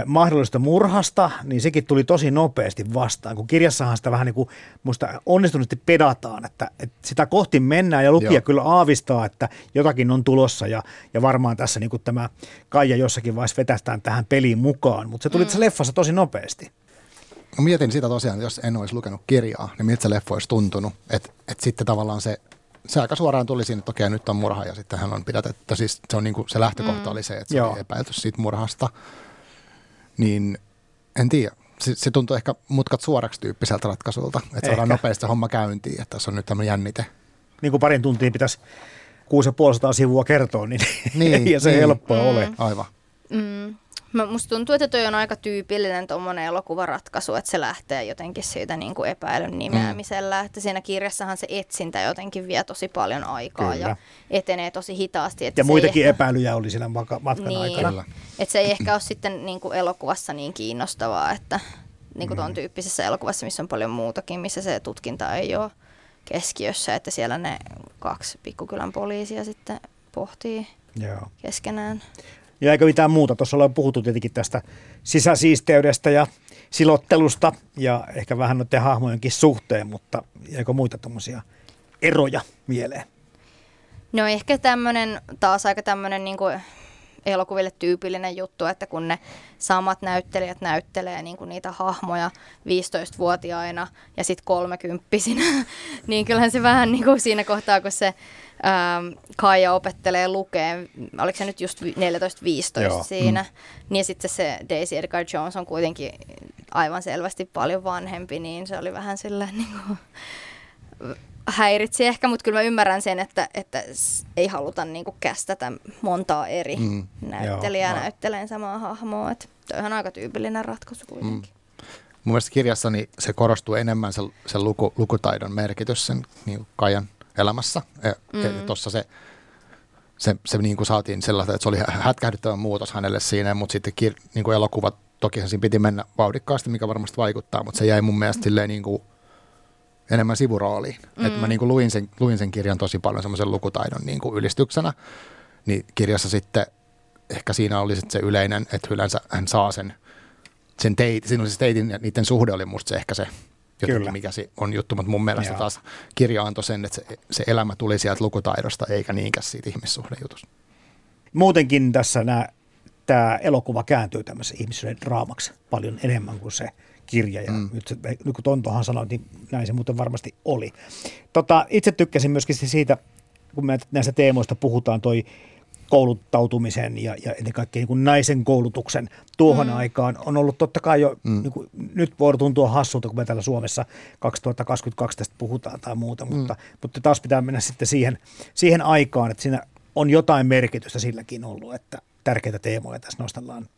mahdollista murhasta, niin sekin tuli tosi nopeasti vastaan, kun kirjassahan sitä vähän niin kuin musta onnistuneesti pedataan, että, että sitä kohti mennään ja lukija Joo. kyllä aavistaa, että jotakin on tulossa ja, ja varmaan tässä niin kuin tämä Kaija jossakin vaiheessa vetästään tähän peliin mukaan, mutta se tuli mm. tässä leffassa tosi nopeasti. Mä mietin sitä tosiaan, jos en olisi lukenut kirjaa, niin miltä se leffa olisi tuntunut, että, että sitten tavallaan se se aika suoraan tuli siinä, että okei, nyt on murha ja sitten hän on pidätetty. Siis se, on niin kuin, se lähtökohta mm. oli se, että se Joo. oli epäilty siitä murhasta niin en tiedä. Se, se tuntuu ehkä mutkat suoraksi tyyppiseltä ratkaisulta, että saadaan nopeasti homma käyntiin, että tässä on nyt tämmöinen jännite. Niin kuin parin tuntiin pitäisi 6500 sivua kertoa, niin, niin ei se niin. helppoa mm. ole. Aivan. Mm. Musta tuntuu, että toi on aika tyypillinen tuommoinen elokuvaratkaisu, että se lähtee jotenkin siitä niin kuin epäilyn nimeämisellä. Mm. Että siinä kirjassahan se etsintä jotenkin vie tosi paljon aikaa Kyllä. ja etenee tosi hitaasti. Että ja muitakin ehkä... epäilyjä oli siinä matkan niin. aikana. Että se ei ehkä ole sitten niin kuin elokuvassa niin kiinnostavaa, että niin kuin tuon mm. tyyppisessä elokuvassa, missä on paljon muutakin, missä se tutkinta ei ole keskiössä, että siellä ne kaksi pikkukylän poliisia sitten pohtii Joo. keskenään. Ja eikä mitään muuta. Tuossa ollaan puhuttu tietenkin tästä sisäsiisteydestä ja silottelusta ja ehkä vähän noiden hahmojenkin suhteen, mutta eikö muita tuommoisia eroja mieleen? No ehkä tämmöinen, taas aika tämmöinen niin elokuville tyypillinen juttu, että kun ne samat näyttelijät näyttelee niin kuin niitä hahmoja 15-vuotiaina ja sitten kolmekymppisinä, niin kyllähän se vähän niin kuin siinä kohtaa, kun se ähm, Kaija opettelee lukeen, oliko se nyt just 14-15 siinä, mm. niin sitten se Daisy Edgar Jones on kuitenkin aivan selvästi paljon vanhempi, niin se oli vähän sillä niin kuin, häiritsi ehkä, mutta kyllä mä ymmärrän sen, että, että ei haluta niin kuin kästätä montaa eri mm. näyttelijää Joo, näytteleen samaa hahmoa. Että toi on aika tyypillinen ratkaisu kuitenkin. Mm. Mun mielestä kirjassani se korostuu enemmän se, se luku, lukutaidon merkitys sen niin Kajan elämässä. Ja, mm. tuossa se, se, se niin kuin saatiin sellaista, että se oli hätkähdyttävä muutos hänelle siinä, mutta sitten kir, niin kuin elokuvat, toki siinä piti mennä vauhdikkaasti, mikä varmasti vaikuttaa, mutta se jäi mun mielestä silleen niin kuin enemmän sivurooliin. Mm. Että mä niin kuin luin, sen, luin sen kirjan tosi paljon semmoisen lukutaidon niin kuin ylistyksenä, niin kirjassa sitten ehkä siinä oli sitten se yleinen, että yleensä hän saa sen, sen teit, siinä oli se teitin ja niiden suhde oli musta se ehkä se jotenkin, Kyllä. mikä se on juttu, mutta mun mielestä Joo. taas kirja antoi sen, että se, se elämä tuli sieltä lukutaidosta eikä niinkään siitä ihmissuhdejutusta. Muutenkin tässä nämä, tämä elokuva kääntyy tämmöisen ihmisyyden draamaksi paljon enemmän kuin se kirja. Ja mm. nyt, nyt kun Tontohan sanoi, niin näin se muuten varmasti oli. Tota, itse tykkäsin myöskin siitä, kun me näistä teemoista puhutaan, toi kouluttautumisen ja, ja ennen kaikkea niin kuin naisen koulutuksen tuohon mm. aikaan on ollut totta kai jo, mm. niin kuin, nyt voi tuntua hassulta, kun me täällä Suomessa 2022 tästä puhutaan tai muuta, mm. mutta, mutta taas pitää mennä sitten siihen, siihen aikaan, että siinä on jotain merkitystä silläkin ollut, että tärkeitä teemoja tässä nostellaan.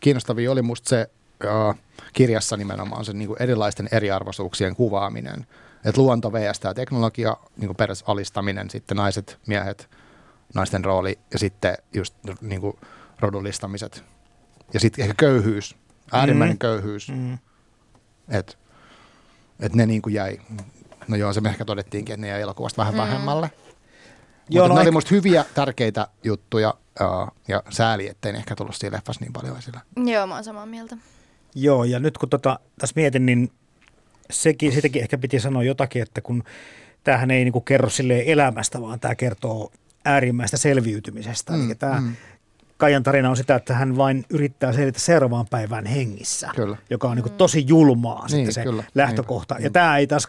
Kiinnostavia oli musta se äh, kirjassa nimenomaan se niin kuin erilaisten eriarvoisuuksien kuvaaminen, että luonto vs. teknologia, niin kuin alistaminen, sitten naiset, miehet – naisten rooli ja sitten just niin kuin rodullistamiset. Ja sitten ehkä köyhyys, äärimmäinen mm. köyhyys. Mm. Että et ne niin kuin jäi, no joo se me ehkä todettiinkin, että ne jäi elokuvasta vähän mm. vähemmälle. Joo, Mutta no ne ehkä... oli musta hyviä, tärkeitä juttuja uh, ja sääli, ettei ne ehkä tullut siinä leffassa niin paljon esille. Joo, mä oon samaa mieltä. Joo, ja nyt kun tota, tässä mietin, niin sekin, sitäkin ehkä piti sanoa jotakin, että kun tämähän ei niinku kerro sille elämästä, vaan tämä kertoo äärimmäistä selviytymisestä. Mm, Eli tämä mm. Kaijan tarina on sitä, että hän vain yrittää selvitä seuraavaan päivään hengissä, Kyllä. joka on niin tosi julmaa niin, sitten se kyllä, lähtökohta. Niin, ja tämä ei taas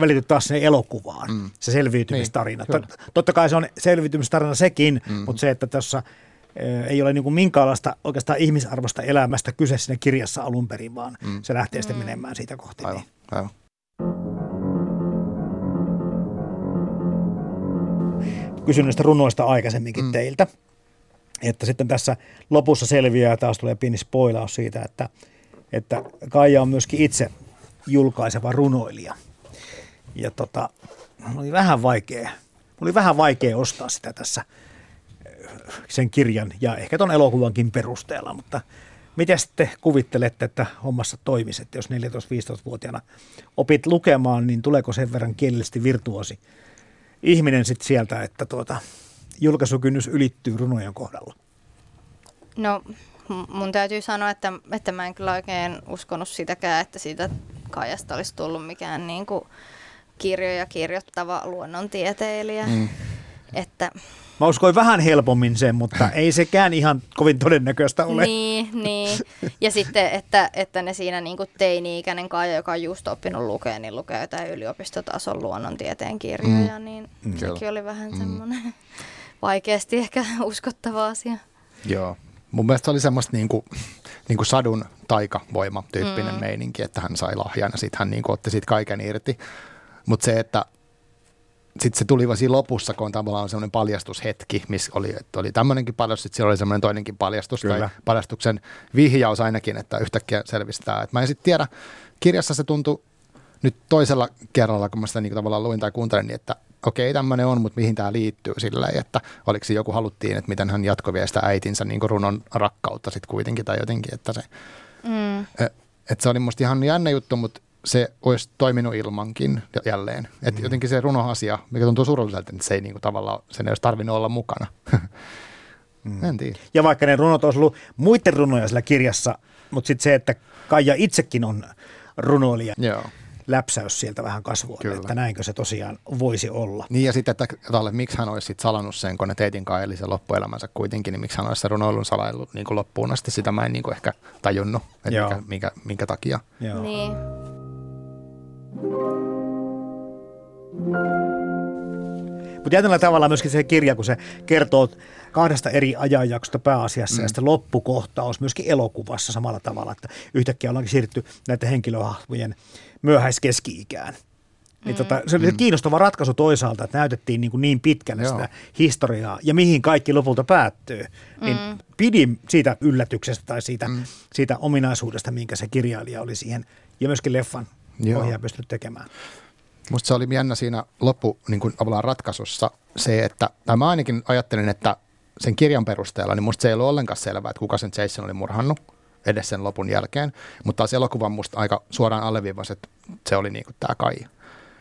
välity taas sinne elokuvaan, mm. se selviytymistarina. Niin, Totta kai se on selviytymistarina sekin, mm. mutta se, että tässä ei ole niin kuin minkäänlaista oikeastaan ihmisarvosta elämästä kyse siinä kirjassa alun perin, vaan mm. se lähtee sitten mm. menemään siitä kohti. Aivan, niin. aivan. Kysyn näistä runoista aikaisemminkin mm. teiltä. Että sitten tässä lopussa selviää, taas tulee pieni spoilaus siitä, että, että Kaija on myöskin itse julkaiseva runoilija. Ja tota, oli vähän vaikea, oli vähän vaikea ostaa sitä tässä sen kirjan ja ehkä ton elokuvankin perusteella, mutta miten sitten kuvittelette, että hommassa toimisi, että jos 14-15-vuotiaana opit lukemaan, niin tuleeko sen verran kielellisesti virtuosi ihminen sitten sieltä, että tuota, julkaisukynnys ylittyy runojen kohdalla? No mun täytyy sanoa, että, että mä en kyllä oikein uskonut sitäkään, että siitä Kaijasta olisi tullut mikään niin kuin kirjoja kirjoittava luonnontieteilijä. Mm. Että Mä uskoin vähän helpommin sen, mutta ei sekään ihan kovin todennäköistä ole. Niin, niin. Ja sitten, että, että ne siinä niin kuin teini-ikäinen Kaija, joka on just oppinut lukea, niin lukee jotain yliopistotason luonnontieteen kirjoja, mm. niin mm. sekin oli vähän mm. semmoinen vaikeasti ehkä uskottava asia. Joo. Mun mielestä se oli semmoista niin kuin, niin kuin sadun taikavoima tyyppinen mm. meininki, että hän sai lahjan ja sitten hän niin kuin otti siitä kaiken irti. Mutta se, että sitten se tuli siinä lopussa, kun on tavallaan semmoinen paljastushetki, missä oli, että oli tämmöinenkin paljastus, sitten siellä oli semmoinen toinenkin paljastus, Kyllä. tai paljastuksen vihjaus ainakin, että yhtäkkiä selvistää. Et mä en sitten tiedä, kirjassa se tuntui nyt toisella kerralla, kun mä sitä niin tavallaan luin tai kuuntelin, niin että okei, tämmöinen on, mutta mihin tämä liittyy sillä että oliko se joku haluttiin, että miten hän jatkoi vielä sitä äitinsä niin runon rakkautta sitten kuitenkin tai jotenkin, että se, mm. että se oli musta ihan jännä juttu, mutta se olisi toiminut ilmankin jälleen. Että mm. jotenkin se runoasia, mikä tuntuu surulliselta, että se ei niinku tavallaan, sen ei olisi tarvinnut olla mukana. mm. En tiedä. Ja vaikka ne runot olisi ollut muiden runoja sillä kirjassa, mutta sitten se, että Kaija itsekin on runoilija. Joo läpsäys sieltä vähän kasvua, että näinkö se tosiaan voisi olla. Niin ja sitten, että talle, miksi hän olisi sit salannut sen, kun ne teitin kai eli sen loppuelämänsä kuitenkin, niin miksi hän olisi se runoilun salaillut niin kuin loppuun asti, sitä mä en niin kuin ehkä tajunnut, että mikä, minkä, minkä takia. Joo. Niin. Mutta jätellä tavalla myöskin se kirja, kun se kertoo kahdesta eri ajanjaksosta pääasiassa mm. ja sitten loppukohtaus myöskin elokuvassa samalla tavalla, että yhtäkkiä ollaankin siirrytty näiden henkilöhahmojen myöhäiskeski-ikään. Niin mm. tota, se oli mm. kiinnostava ratkaisu toisaalta, että näytettiin niin, kuin niin pitkälle Joo. sitä historiaa ja mihin kaikki lopulta päättyy. Niin mm. pidin siitä yllätyksestä tai siitä, mm. siitä ominaisuudesta, minkä se kirjailija oli siihen ja myöskin leffan ohjaaja pystynyt tekemään. Musta se oli jännä siinä loppu niin kuin ratkaisussa se, että, tai mä ainakin ajattelin, että sen kirjan perusteella, niin musta se ei ollut ollenkaan selvää, että kuka sen Jason oli murhannut edes sen lopun jälkeen. Mutta taas elokuvan musta aika suoraan alleviivasi, että se oli niin kuin tämä Kai.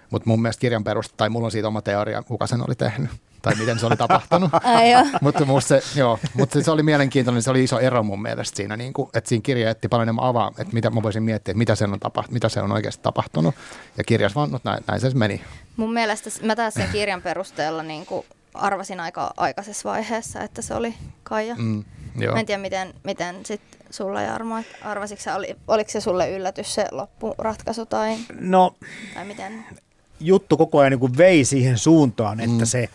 Mutta mun mielestä kirjan perusteella, tai mulla on siitä oma teoria, kuka sen oli tehnyt tai miten se oli tapahtunut. mutta se, joo, mutta se oli mielenkiintoinen, se oli iso ero mun mielestä siinä, niin kuin, että siinä kirja etti paljon enemmän avaa, että mitä mä voisin miettiä, että mitä, sen on tapa, mitä se on oikeasti tapahtunut. Ja kirjas vaan, no, näin, näin se meni. Mun mielestä mä taas sen kirjan perusteella niin kuin arvasin aika aikaisessa vaiheessa, että se oli Kaija. Mm, joo. Mä en tiedä, miten, miten sit sulla Jarmo, arvasitko oli, oliko se sulle yllätys se loppuratkaisu tai, no, tai miten? Juttu koko ajan niin kuin vei siihen suuntaan, että mm. se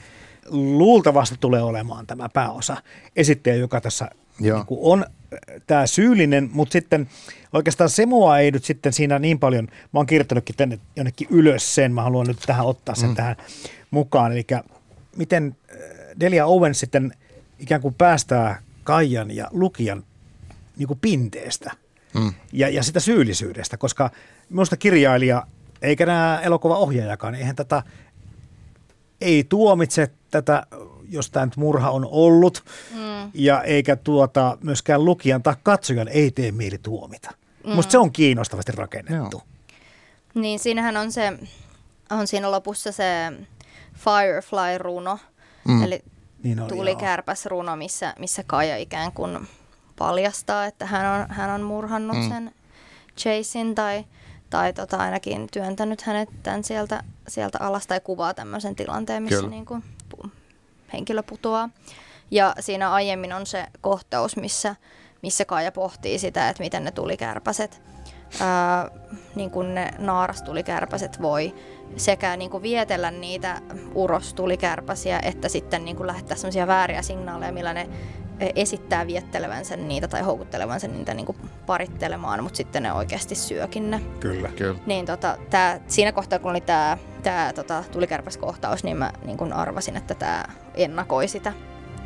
luultavasti tulee olemaan tämä pääosa esittäjä, joka tässä niin kuin on tämä syyllinen, mutta sitten oikeastaan se mua ei nyt sitten siinä niin paljon, mä oon kirjoittanutkin tänne jonnekin ylös sen, mä haluan nyt tähän ottaa sen mm. tähän mukaan, eli miten äh, Delia Owens sitten ikään kuin päästää Kaijan ja lukijan niin kuin pinteestä mm. ja, ja sitä syyllisyydestä, koska minusta kirjailija eikä nämä elokuvaohjaajakaan, eihän tätä ei tuomitse tätä, jos tämä nyt murha on ollut, mm. ja eikä tuota, myöskään lukijan tai katsojan ei tee mieli tuomita. Mm. Musta se on kiinnostavasti rakennettu. Joo. Niin, siinähän on se, on siinä lopussa se Firefly-runo, mm. eli niin tulikärpäs-runo, missä, missä Kaija ikään kuin paljastaa, että hän on, hän on murhannut mm. sen Chasein tai, tai tota ainakin työntänyt hänet tämän sieltä, sieltä alas tai kuvaa tämmöisen tilanteen, missä niin kuin henkilö putoaa. Ja siinä aiemmin on se kohtaus, missä, missä Kaija pohtii sitä, että miten ne tulikärpäset, ää, niin kuin ne naarastulikärpäset voi sekä niin kuin vietellä niitä urostulikärpäsiä, että sitten niin kuin lähettää sellaisia vääriä signaaleja, millä ne esittää viettelevänsä niitä tai houkuttelevansa niitä niin kuin parittelemaan, mutta sitten ne oikeasti syökin ne. Kyllä. Kyllä. Niin tota, tää, siinä kohtaa, kun oli tämä tää, tota, tulikärpäskohtaus, niin mä niin kun arvasin, että tämä ennakoi sitä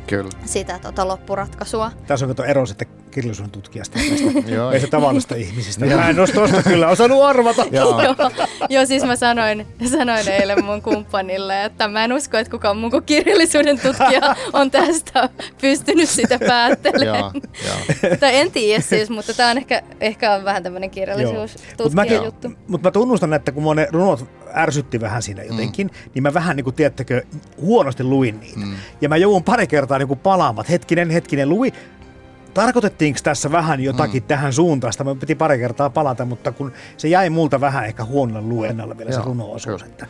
Kyllä. sitä tota, loppuratkaisua. Tässä on kato ero sitten kirjallisuuden tutkijasta, se tavallista ihmisistä. Mä en olisi tuosta kyllä osannut arvata. Joo. Siis mä sanoin, sanoin eilen mun kumppanille, että mä en usko, että kukaan muu kuin kirjallisuuden tutkija on tästä pystynyt sitä päättelemään. Joo, joo. tai en tiedä siis, mutta tämä on ehkä, ehkä on vähän tämmöinen Mutta kirjallisuustutkijan juttu. mut mä tunnustan, että kun mua ne runot ärsytti vähän siinä jotenkin, mm. niin mä vähän niin kuin, tiedättekö, huonosti luin niitä. Mm. Ja mä joudun pari kertaa niin kuin palaamaan, hetkinen, hetkinen, lui, tarkoitettiinko tässä vähän jotakin mm. tähän suuntaista? Mä piti pari kertaa palata, mutta kun se jäi multa vähän ehkä huonolle luennalle vielä se Joo, runo-osuus. kyllä. Että,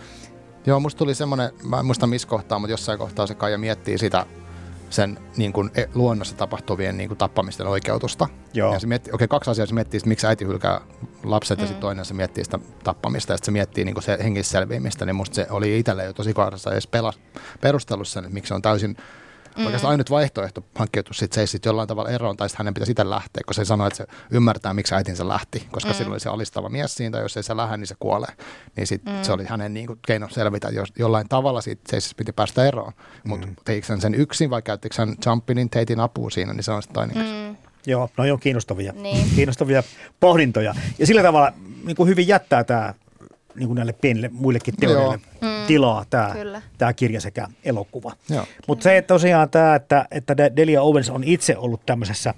Joo, musta tuli semmoinen, mä en muista missä kohtaa, mutta jossain kohtaa se Kaija miettii sitä sen niin kuin, e- luonnossa tapahtuvien niin kuin, tappamisten oikeutusta. Joo. Ja se miettii, okei, kaksi asiaa se miettii, sitä, miksi äiti hylkää lapset, mm. ja sitten toinen se miettii sitä tappamista, ja sitten se miettii niin kuin se henkistä selviämistä, niin musta se oli itselle jo tosi kohdassa edes pelas, perustellut sen, että miksi se on täysin Mm. Oikeastaan ainut vaihtoehto hankkiutua sit jollain tavalla eroon, tai sitten hänen pitäisi itse lähteä, koska se sanoi, että se ymmärtää, miksi äitinsä lähti, koska mm. silloin oli se alistava mies siinä, tai jos ei se lähde, niin se kuolee. Niin sit mm. se oli hänen niin kuin, keino selvitä, jos jollain tavalla siitä se piti päästä eroon. Mutta mm. teikö hän sen yksin vai käyttikö hän Jumpinin teitin apua siinä, niin se on sitten toinen. Mm. joo, no on kiinnostavia, Niin. kiinnostavia pohdintoja. Ja sillä tavalla niin kuin hyvin jättää tämä niin kuin näille pienille muillekin teoreille Mm. tilaa tämä, Kyllä. tämä kirja sekä elokuva. Joo. Mutta se että tosiaan tämä, että, että Delia Owens on itse ollut tämmöisessä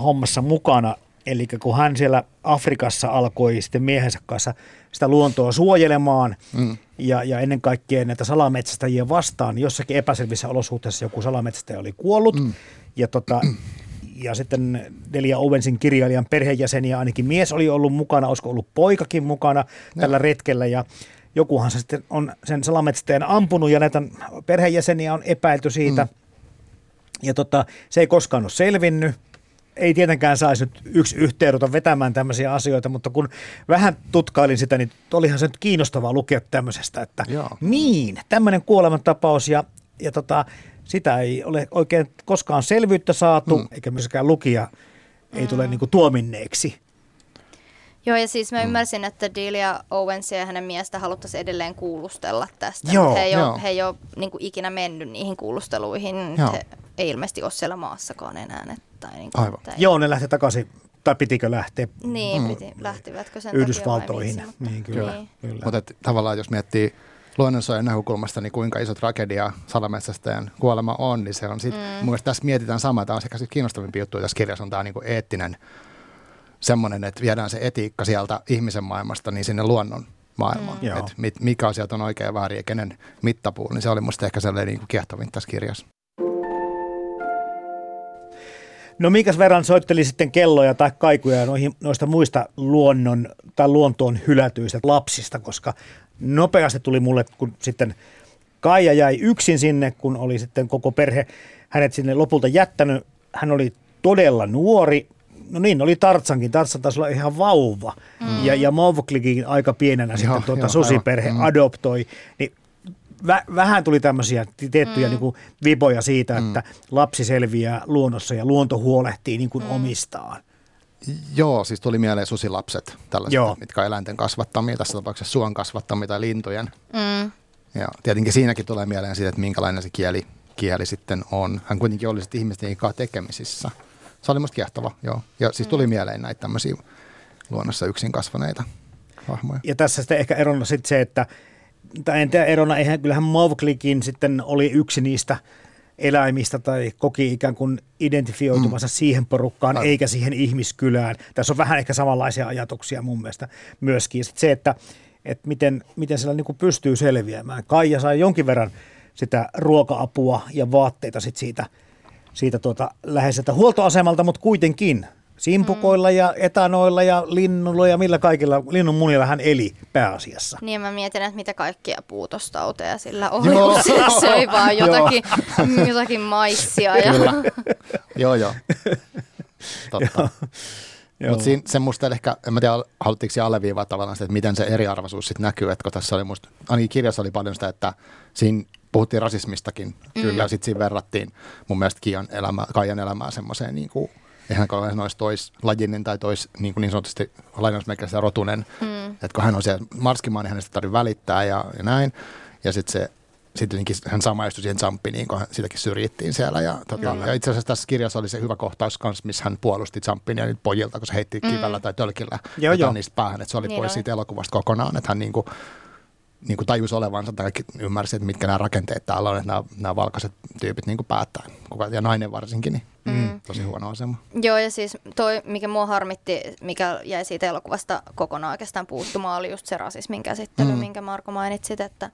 hommassa mukana, eli kun hän siellä Afrikassa alkoi sitten miehensä kanssa sitä luontoa suojelemaan mm. ja, ja ennen kaikkea näitä salametsästäjiä vastaan, niin jossakin epäselvissä olosuhteissa joku salametsästäjä oli kuollut mm. ja, tota, ja sitten Delia Owensin kirjailijan perheenjäseniä, ainakin mies oli ollut mukana, olisiko ollut poikakin mukana tällä retkellä ja jokuhan se sitten on sen salametsästäjän ampunut ja näitä perheenjäseniä on epäilty siitä. Mm. Ja tota, se ei koskaan ole selvinnyt. Ei tietenkään saisi nyt yksi yhteenrota vetämään tämmöisiä asioita, mutta kun vähän tutkailin sitä, niin olihan se nyt kiinnostavaa lukea tämmöisestä, että Joo. niin, tämmöinen kuolemantapaus ja, ja tota, sitä ei ole oikein koskaan selvyyttä saatu, mm. eikä myöskään lukija ei tule niinku tuominneeksi. Joo, ja siis mä ymmärsin, että Delia Owensia ja hänen miestä haluttaisiin edelleen kuulustella tästä. Joo, he ei joo. ole, he ei ole niin kuin ikinä mennyt niihin kuulusteluihin. Joo. He ei ilmeisesti ole siellä maassakaan enää. Et, tai niin kuin, Aivan. Tai, Joo, ne lähti takaisin, tai pitikö lähteä Niin, piti, lähtivätkö sen Yhdysvaltoihin. takia vai miksi, Niin, kyllä. Niin. kyllä. Mutta tavallaan jos miettii luonnonsuojan näkökulmasta, niin kuinka iso tragedia salametsästäjän kuolema on, niin se on sitten, mm. mun mielestä tässä mietitään samaa, tämä on ehkä sit kiinnostavampi juttu tässä kirjassa, on tämä niinku eettinen semmoinen, että viedään se etiikka sieltä ihmisen maailmasta niin sinne luonnon maailmaan. Mm. Joo. Et mit, mikä asiat on oikein ja väärin ja kenen mittapuuli, niin se oli musta ehkä sellainen niinku kiehtovin tässä kirjassa. No minkäs verran soitteli sitten kelloja tai kaikuja noihin, noista muista luonnon tai luontoon hylätyistä lapsista, koska nopeasti tuli mulle, kun sitten Kaija jäi yksin sinne, kun oli sitten koko perhe hänet sinne lopulta jättänyt. Hän oli todella nuori. No niin, oli Tartsankin. Tartsan taisi olla ihan vauva. Mm. Ja, ja Mowglikin aika pienenä sitten Joo, tuota joo, susiperhe aivan. Mm. adoptoi. Niin vä- vähän tuli tämmöisiä tiettyjä mm. niin kuin vipoja siitä, että lapsi selviää luonnossa ja luonto huolehtii niin kuin mm. omistaan. Joo, siis tuli mieleen susilapset, tällaiset, Joo. mitkä on eläinten kasvattamia, tässä tapauksessa suon kasvattamia tai lintujen. Mm. Ja tietenkin siinäkin tulee mieleen siitä, että minkälainen se kieli, kieli sitten on. Hän kuitenkin oli sitten ihmisten kanssa tekemisissä. Se oli musta kiehtova, joo. Ja siis tuli mieleen näitä tämmöisiä luonnossa yksin kasvaneita hahmoja. Ja tässä sitten ehkä erona sitten se, että, tai en tiedä erona, eihän kyllähän Mowglikin sitten oli yksi niistä eläimistä tai koki ikään kuin identifioitumansa mm. siihen porukkaan Aivan. eikä siihen ihmiskylään. Tässä on vähän ehkä samanlaisia ajatuksia mun mielestä myöskin. Ja sit se, että, että miten, miten siellä niin kuin pystyy selviämään. Kaija sai jonkin verran sitä ruoka-apua ja vaatteita sit siitä, siitä tuota läheiseltä huoltoasemalta, mutta kuitenkin Simpukoilla mm. ja etanoilla ja linnulla ja millä kaikilla linnun munilla hän eli pääasiassa. Niin mä mietin, että mitä kaikkia puutostauteja sillä oli, kun se söi vaan jotakin, jotakin maissia. Ja... joo, joo. Totta. Mutta se musta ehkä, en mä tiedä, haluttiinko alleviivaa tavallaan sitä, että miten se eriarvoisuus sitten näkyy, että kun tässä oli musta, ainakin kirjassa oli paljon sitä, että siinä puhuttiin rasismistakin, mm. kyllä, sitten siinä verrattiin mun mielestä Kian elämää, Kaijan elämää semmoiseen niin kuin, eihän hän olisi toislajinen tai tois niin, kuin niin sanotusti lainausmerkeissä rotunen, mm. että kun hän on siellä marskimaan, niin hänestä tarvitsee välittää ja, ja näin, ja sitten se sitten hän samaistui siihen Jumpin, niin kun sitäkin syrjittiin siellä. Ja, tota, ja itse asiassa tässä kirjassa oli se hyvä kohtaus kanssa, missä hän puolusti Jumpin ja pojilta, kun se heitti mm. kivellä tai tölkillä joo, joo. niistä päähän. Että se oli niin pois on. siitä elokuvasta kokonaan, että hän niin kuin, niin kuin tajusi olevansa tai ymmärsi, että mitkä nämä rakenteet täällä on, että nämä, nämä valkoiset tyypit niin kuin päättää, kuka, ja nainen varsinkin, niin mm. mm. tosi huono asema. Joo, ja siis toi, mikä mua harmitti, mikä jäi siitä elokuvasta kokonaan oikeastaan puuttumaan, oli just se rasismin käsittely, mm. minkä Marko mainitsit, että,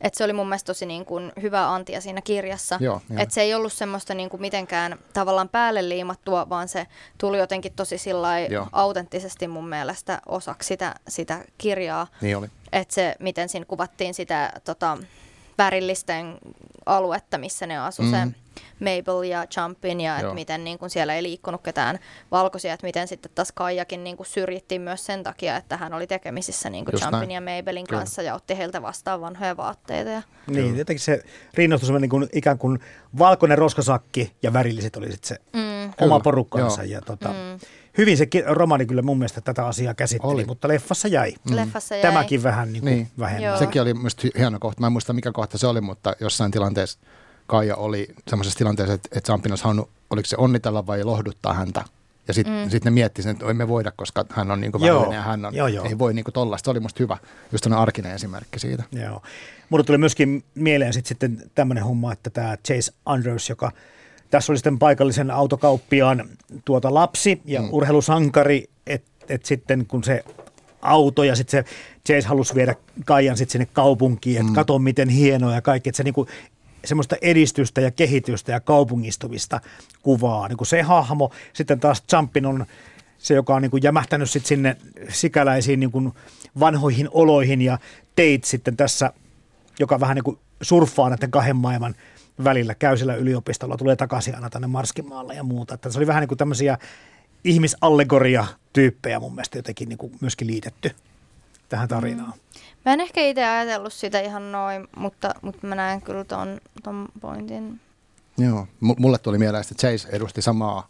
että se oli mun mielestä tosi niin kuin hyvä antia siinä kirjassa. Joo, että se ei ollut semmoista niin kuin mitenkään tavallaan päälle liimattua, vaan se tuli jotenkin tosi autenttisesti mun mielestä osaksi sitä, sitä kirjaa. Niin oli. Että se, miten siinä kuvattiin sitä tota, värillisten aluetta, missä ne asu mm. se Mabel ja Jumpin ja että miten niin kun siellä ei liikkunut ketään valkoisia, että miten sitten taas Kaijakin niin syrjittiin myös sen takia, että hän oli tekemisissä niin Jumpin näin. ja Mabelin Kyllä. kanssa ja otti heiltä vastaan vanhoja vaatteita. Ja... Niin, jotenkin se rinnastus on niin kuin, ikään kuin valkoinen roskasakki ja värilliset oli sitten se mm. oma porukkansa. Ja, tota, mm hyvin se romani kyllä mun mielestä tätä asiaa käsitteli, oli. mutta leffassa jäi. Mm. Leffassa jäi. Tämäkin vähän niin kuin niin. vähemmän. Sekin oli myös hieno kohta. Mä en muista mikä kohta se oli, mutta jossain tilanteessa Kaija oli semmoisessa tilanteessa, että, että Sampin olisi halunnut, oliko se onnitella vai lohduttaa häntä. Ja sitten mm. sit ne miettii sen, että emme voida, koska hän on niin kuin joo. ja hän on, joo, joo. ei voi niin tollaista. Se oli musta hyvä, just arkinen esimerkki siitä. Joo. Mulle tuli myöskin mieleen sit sitten tämmöinen homma, että tämä Chase Andrews, joka tässä oli sitten paikallisen autokauppiaan tuota lapsi ja mm. urheilusankari, että et sitten kun se auto ja sitten se Chase halusi viedä Kaijan sitten sinne kaupunkiin, että mm. kato miten hienoa ja kaikki, että se niinku semmoista edistystä ja kehitystä ja kaupungistumista kuvaa. Niin kuin se hahmo, sitten taas Jumpin on se, joka on niin kuin jämähtänyt sit sinne sikäläisiin niin kuin vanhoihin oloihin ja teit sitten tässä, joka vähän niin kuin surffaa näiden kahden maailman välillä, käy siellä yliopistolla, tulee takaisin aina tänne Marskimaalle ja muuta. Että se oli vähän niin kuin tämmöisiä ihmisallegoria-tyyppejä mun mielestä jotenkin niin kuin myöskin liitetty tähän tarinaan. Mm. Mä en ehkä itse ajatellut sitä ihan noin, mutta, mutta mä näen kyllä ton, ton pointin. Joo, M- mulle tuli mieleen, että Chase edusti samaa,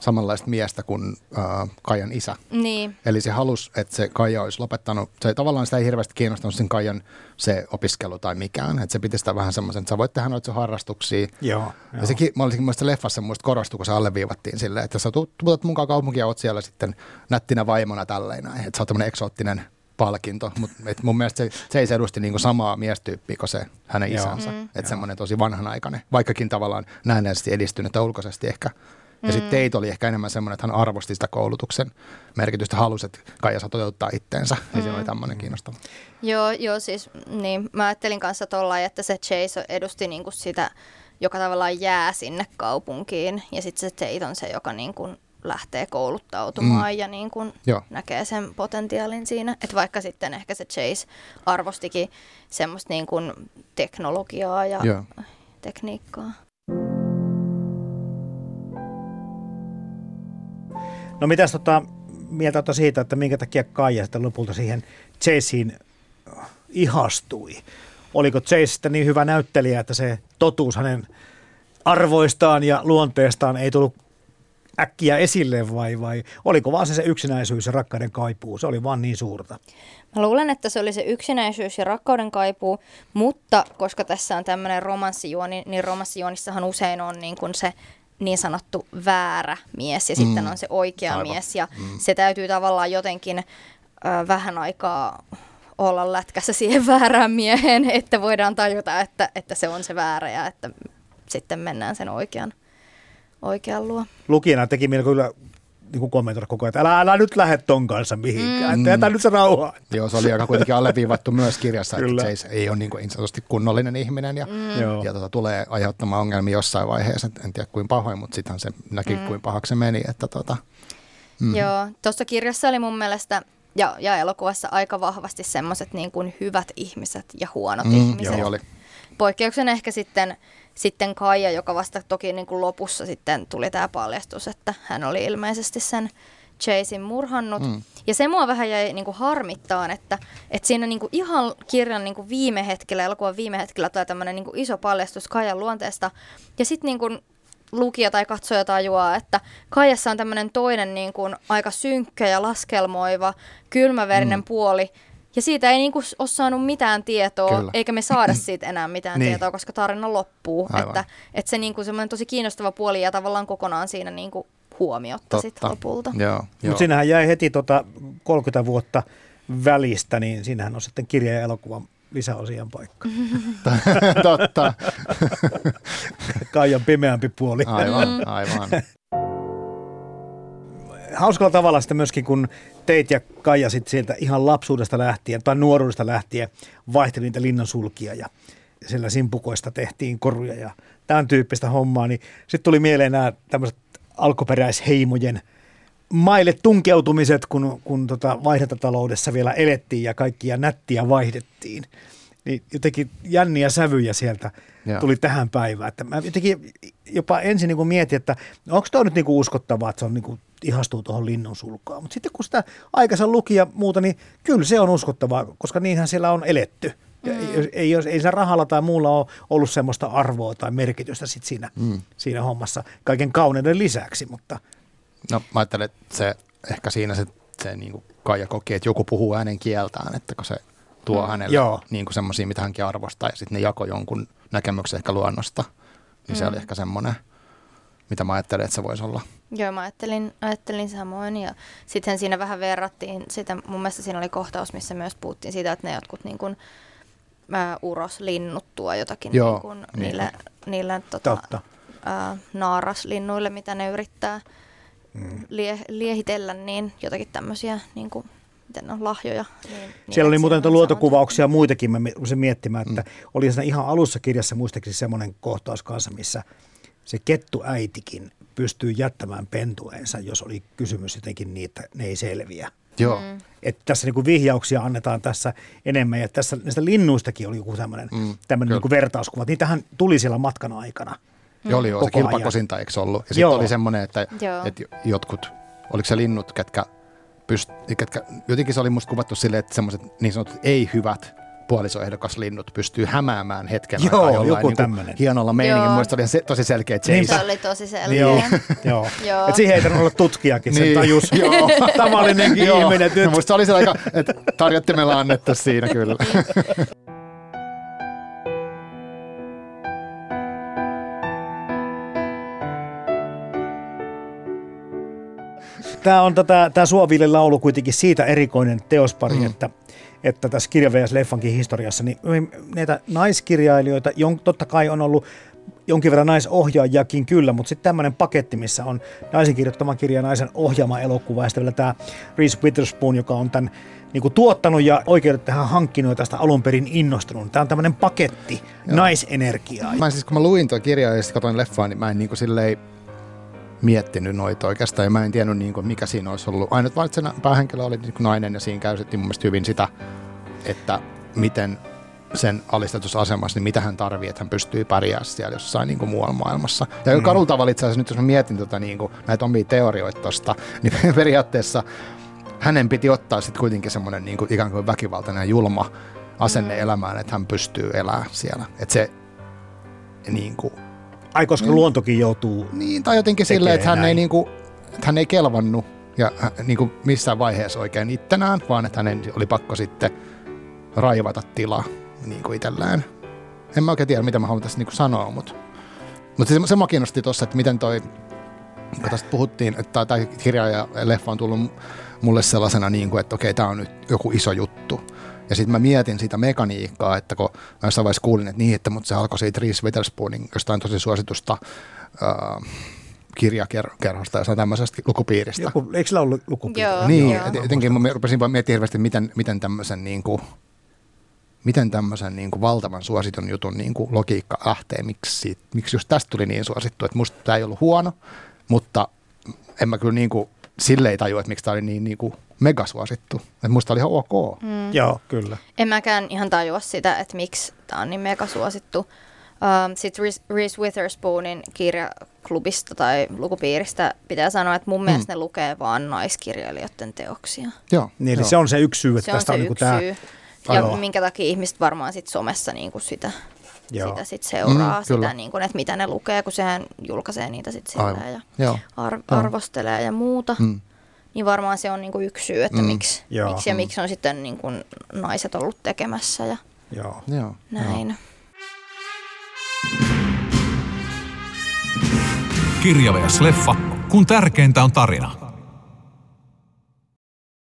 samanlaista miestä kuin äh, Kajan isä. Niin. Eli se halusi, että se Kaija olisi lopettanut, se tavallaan sitä ei hirveästi kiinnostanut sen Kajan se opiskelu tai mikään, että se piti sitä vähän semmoisen, että sä voit tehdä noita harrastuksia. Joo, joo. Ja sekin, mä olisin muista leffassa muista korostui, kun se alleviivattiin silleen, että sä tulet mukaan kaupunkiin ja oot siellä sitten nättinä vaimona tälleen näin, että sä oot tämmöinen eksoottinen palkinto, mutta mun mielestä se, se ei se edusti niinku samaa miestyyppiä kuin se hänen isänsä. Mm. Että semmoinen tosi vanhanaikainen, vaikkakin tavallaan näennäisesti edistynyt ulkoisesti ehkä. Ja mm. sitten Teit oli ehkä enemmän semmoinen, että hän arvosti sitä koulutuksen merkitystä, halusi, että Kaija saa toteuttaa itteensä. Mm. Niin siinä oli tämmöinen kiinnostava. Joo, joo, siis niin, mä ajattelin kanssa tuolla, että se Chase edusti niinku sitä, joka tavallaan jää sinne kaupunkiin. Ja sitten se Tate on se, joka niinku lähtee kouluttautumaan mm. ja niin kuin näkee sen potentiaalin siinä. Että vaikka sitten ehkä se Chase arvostikin semmoista niin kuin teknologiaa ja Joo. tekniikkaa. No mitäs tota, mieltä siitä, että minkä takia Kaija sitten lopulta siihen Chaseen ihastui? Oliko Chase sitten niin hyvä näyttelijä, että se totuus hänen arvoistaan ja luonteestaan ei tullut äkkiä esille vai, vai oliko vaan se, se yksinäisyys ja rakkauden kaipuu? Se oli vaan niin suurta. Mä luulen, että se oli se yksinäisyys ja rakkauden kaipuu, mutta koska tässä on tämmöinen romanssijuoni, niin romanssijuonissahan usein on niin kuin se niin sanottu väärä mies ja mm. sitten on se oikea Aivan. mies ja mm. se täytyy tavallaan jotenkin ö, vähän aikaa olla lätkässä siihen väärään mieheen, että voidaan tajuta, että, että se on se väärä ja että sitten mennään sen oikean oikean luo. Lukijana teki mieli kyllä niin kuin kommentoida koko ajan, että älä, älä nyt lähde ton kanssa mihinkään, mm. että jätä nyt se rauhaa. Joo, se oli aika kuitenkin alleviivattu myös kirjassa, Kyllä. että se ei ole niin, kuin niin sanotusti kunnollinen ihminen ja, mm. ja tota, tulee aiheuttamaan ongelmia jossain vaiheessa, en tiedä kuin pahoin, mutta sittenhän se näki mm. kuin pahaksi se meni. Että tota. Mm. Joo, tuossa kirjassa oli mun mielestä ja, ja elokuvassa aika vahvasti semmoiset niin kuin hyvät ihmiset ja huonot mm, ihmiset. Joo, oli. Poikkeuksen ehkä sitten, sitten Kaija, joka vasta toki niin kuin lopussa sitten tuli tämä paljastus, että hän oli ilmeisesti sen Chasein murhannut. Mm. Ja se mua vähän jäi niin kuin harmittaan, että, että siinä niin kuin ihan kirjan niin kuin viime hetkellä, elokuvan viime hetkellä tulee tämmöinen niin iso paljastus Kaijan luonteesta. Ja sitten niin kuin lukija tai katsoja tajuaa, että Kaijassa on tämmöinen toinen niin kuin aika synkkä ja laskelmoiva, kylmäverinen mm. puoli, ja siitä ei niinku ole saanut mitään tietoa, Kyllä. eikä me saada siitä enää mitään niin. tietoa, koska tarina loppuu. Että, että se niinku semmoinen tosi kiinnostava puoli ja tavallaan kokonaan siinä niinku huomiotta sit lopulta. Mutta siinähän jäi heti tota 30 vuotta välistä, niin siinähän on sitten kirja ja elokuva lisäosien paikka. Totta. Kaijan pimeämpi puoli. Aivan, mm. aivan. Hauskalla tavalla sitten myöskin, kun teit ja Kaija sitten sieltä ihan lapsuudesta lähtien tai nuoruudesta lähtien vaihteli niitä linnansulkia ja sillä simpukoista tehtiin koruja ja tämän tyyppistä hommaa, niin sitten tuli mieleen nämä tämmöiset alkuperäisheimojen maille tunkeutumiset, kun, kun tota vaihdantataloudessa vielä elettiin ja kaikkia nättiä vaihdettiin. Niin jotenkin jänniä sävyjä sieltä Joo. tuli tähän päivään. Että mä jotenkin jopa ensin niin mietin, että onko tämä nyt niin uskottavaa, että se on niin kuin ihastuu tuohon linnun sulkaan. Mutta sitten kun sitä aikansa luki ja muuta, niin kyllä se on uskottavaa, koska niinhän siellä on eletty. Mm. Ei, ei, ei se rahalla tai muulla ole ollut semmoista arvoa tai merkitystä sit siinä, mm. siinä hommassa kaiken kauneuden lisäksi. Mutta. No mä ajattelen, että se, ehkä siinä se, se niin kuin Kaija koki, että joku puhuu äänen kieltään, että kun se tuo mm. hänelle niin semmoisia, mitä hänkin arvostaa ja sitten ne jako jonkun näkemyksen ehkä luonnosta, niin mm. se oli ehkä semmoinen, mitä mä ajattelin, että se voisi olla. Joo, mä ajattelin, ajattelin samoin ja sitten siinä vähän verrattiin sitä, mun mielestä siinä oli kohtaus, missä myös puhuttiin siitä, että ne jotkut niin kuin, ää, uroslinnut tuo jotakin Joo, niin kuin, niin. niille, niille tota, ää, naaraslinnuille, mitä ne yrittää mm. lie, liehitellä, niin jotakin tämmöisiä niin kuin, miten on lahjoja. Niin, niin Siellä oli muuten luotokuvauksia ja muitakin, mä rupesin miettimään, että mm. oli siinä ihan alussa kirjassa muistaakseni semmoinen kohtaus kanssa, missä se kettu äitikin pystyy jättämään pentueensa, jos oli kysymys jotenkin niitä, ne ei selviä. Joo. Mm. Että tässä niin kuin vihjauksia annetaan tässä enemmän ja tässä näistä linnuistakin oli joku tämmöinen, mm, niin vertauskuva. Niitähän tuli siellä matkan aikana. Mm. Joo, oli joo, se kilpakosinta eikö ollut? Ja sitten oli semmoinen, että, että jotkut, oliko se linnut, ketkä, pyst, ketkä jotenkin se oli musta kuvattu silleen, että semmoiset niin sanotut ei-hyvät puolisoehdokaslinnut pystyy hämäämään hetken Joo, aikaa jollain joku niin hienolla meiningin. Mielestäni oli se, tosi selkeä chase. Se oli tosi selkeä. Joo, joo. joo. Et siihen ei tarvitse olla tutkijakin, sen niin. tajus joo. tavallinenkin ihminen. No, musta oli se aika, että tarjottimella annettu siinä kyllä. Tämä on tätä, tämä Suoviilin laulu kuitenkin siitä erikoinen teospari, mm. että että tässä kirja vs. leffankin historiassa, niin näitä naiskirjailijoita, jon, totta kai on ollut jonkin verran naisohjaajakin kyllä, mutta sitten tämmöinen paketti, missä on naisen kirjoittama kirja, naisen ohjaama elokuva ja sitten vielä tämä Reese Witherspoon, joka on tämän niin kuin tuottanut ja oikeudet tähän hankkinut ja tästä alun perin innostunut. Tämä on tämmöinen paketti Joo. naisenergiaa. Mä siis kun mä luin tuon kirjaa ja sitten katsoin leffaa, niin mä en niin kuin silleen miettinyt noita oikeastaan ja mä en tiennyt niin kuin, mikä siinä olisi ollut. Ainut valitsena päähenkilö oli niin kuin nainen ja siinä käytettiin mun mielestä hyvin sitä, että miten sen alistetussa asemassa, niin mitä hän tarvii, että hän pystyy pärjäämään siellä jossain niin kuin muualla maailmassa. Ja mm. karulta tavalla itse asiassa nyt, jos mä mietin tota, niin kuin, näitä omia teorioita tosta, niin periaatteessa hänen piti ottaa sitten kuitenkin semmoinen niin kuin, ikään kuin väkivaltainen ja julma asenne mm. elämään, että hän pystyy elämään siellä. Että se niin kuin, Ai, koska niin, luontokin joutuu Niin, tai jotenkin silleen, että hän ei, niin kuin, että hän ei kelvannut ja niin kuin missään vaiheessa oikein ittenään, vaan että hänen oli pakko sitten raivata tila niin kuin itsellään. En mä oikein tiedä, mitä mä haluan tässä niin kuin sanoa, mutta, mutta se, se mä kiinnosti tuossa, että miten toi, kun tästä puhuttiin, että tämä kirja ja leffa on tullut mulle sellaisena, niin kuin, että okei, tämä on nyt joku iso juttu. Ja sitten mä mietin sitä mekaniikkaa, että kun mä jossain vaiheessa kuulin, että niin, että mutta se alkoi siitä Reese Witherspoonin jostain tosi suositusta äh, kirjakerhosta ja tämmöisestä lukupiiristä. Joku, eikö sillä ollut lukupiiri? Joo, niin, joo. jotenkin mä rupesin vaan miettimään hirveästi, miten, miten tämmöisen niin kuin, miten tämmöisen niin kuin valtavan suositun jutun niin kuin logiikka lähtee, miksi, miksi just tästä tuli niin suosittu, että musta tämä ei ollut huono, mutta en mä kyllä niin kuin sille ei tajua, että miksi tämä oli niin, niin kuin megasuosittu. Että musta oli ihan ok. Mm. Joo, kyllä. En mäkään ihan tajua sitä, että miksi tämä on niin megasuosittu. Um, Sitten Reese, Witherspoonin kirjaklubista tai lukupiiristä pitää sanoa, että mun mm. mielestä ne lukee vaan naiskirjailijoiden teoksia. Joo, niin, eli joo. se on se yksi syy, että se on tästä se on, niin yksi tämä... syy. Ja minkä takia ihmiset varmaan sit somessa niinku sitä, Joo. sitä sit seuraa, Mm, kyllä. sitä, niinku, että mitä ne lukee, kun sehän julkaisee niitä sit Aivan. silleen ja Joo. ar- arvostelee ja muuta. Mm. Niin varmaan se on niinku yksi syy, että Mm. miksi, Joo. miksi ja Mm. miksi on sitten niinku naiset ollut tekemässä ja Joo. Joo. näin. Kirja vs. leffa, kun tärkeintä on tarina.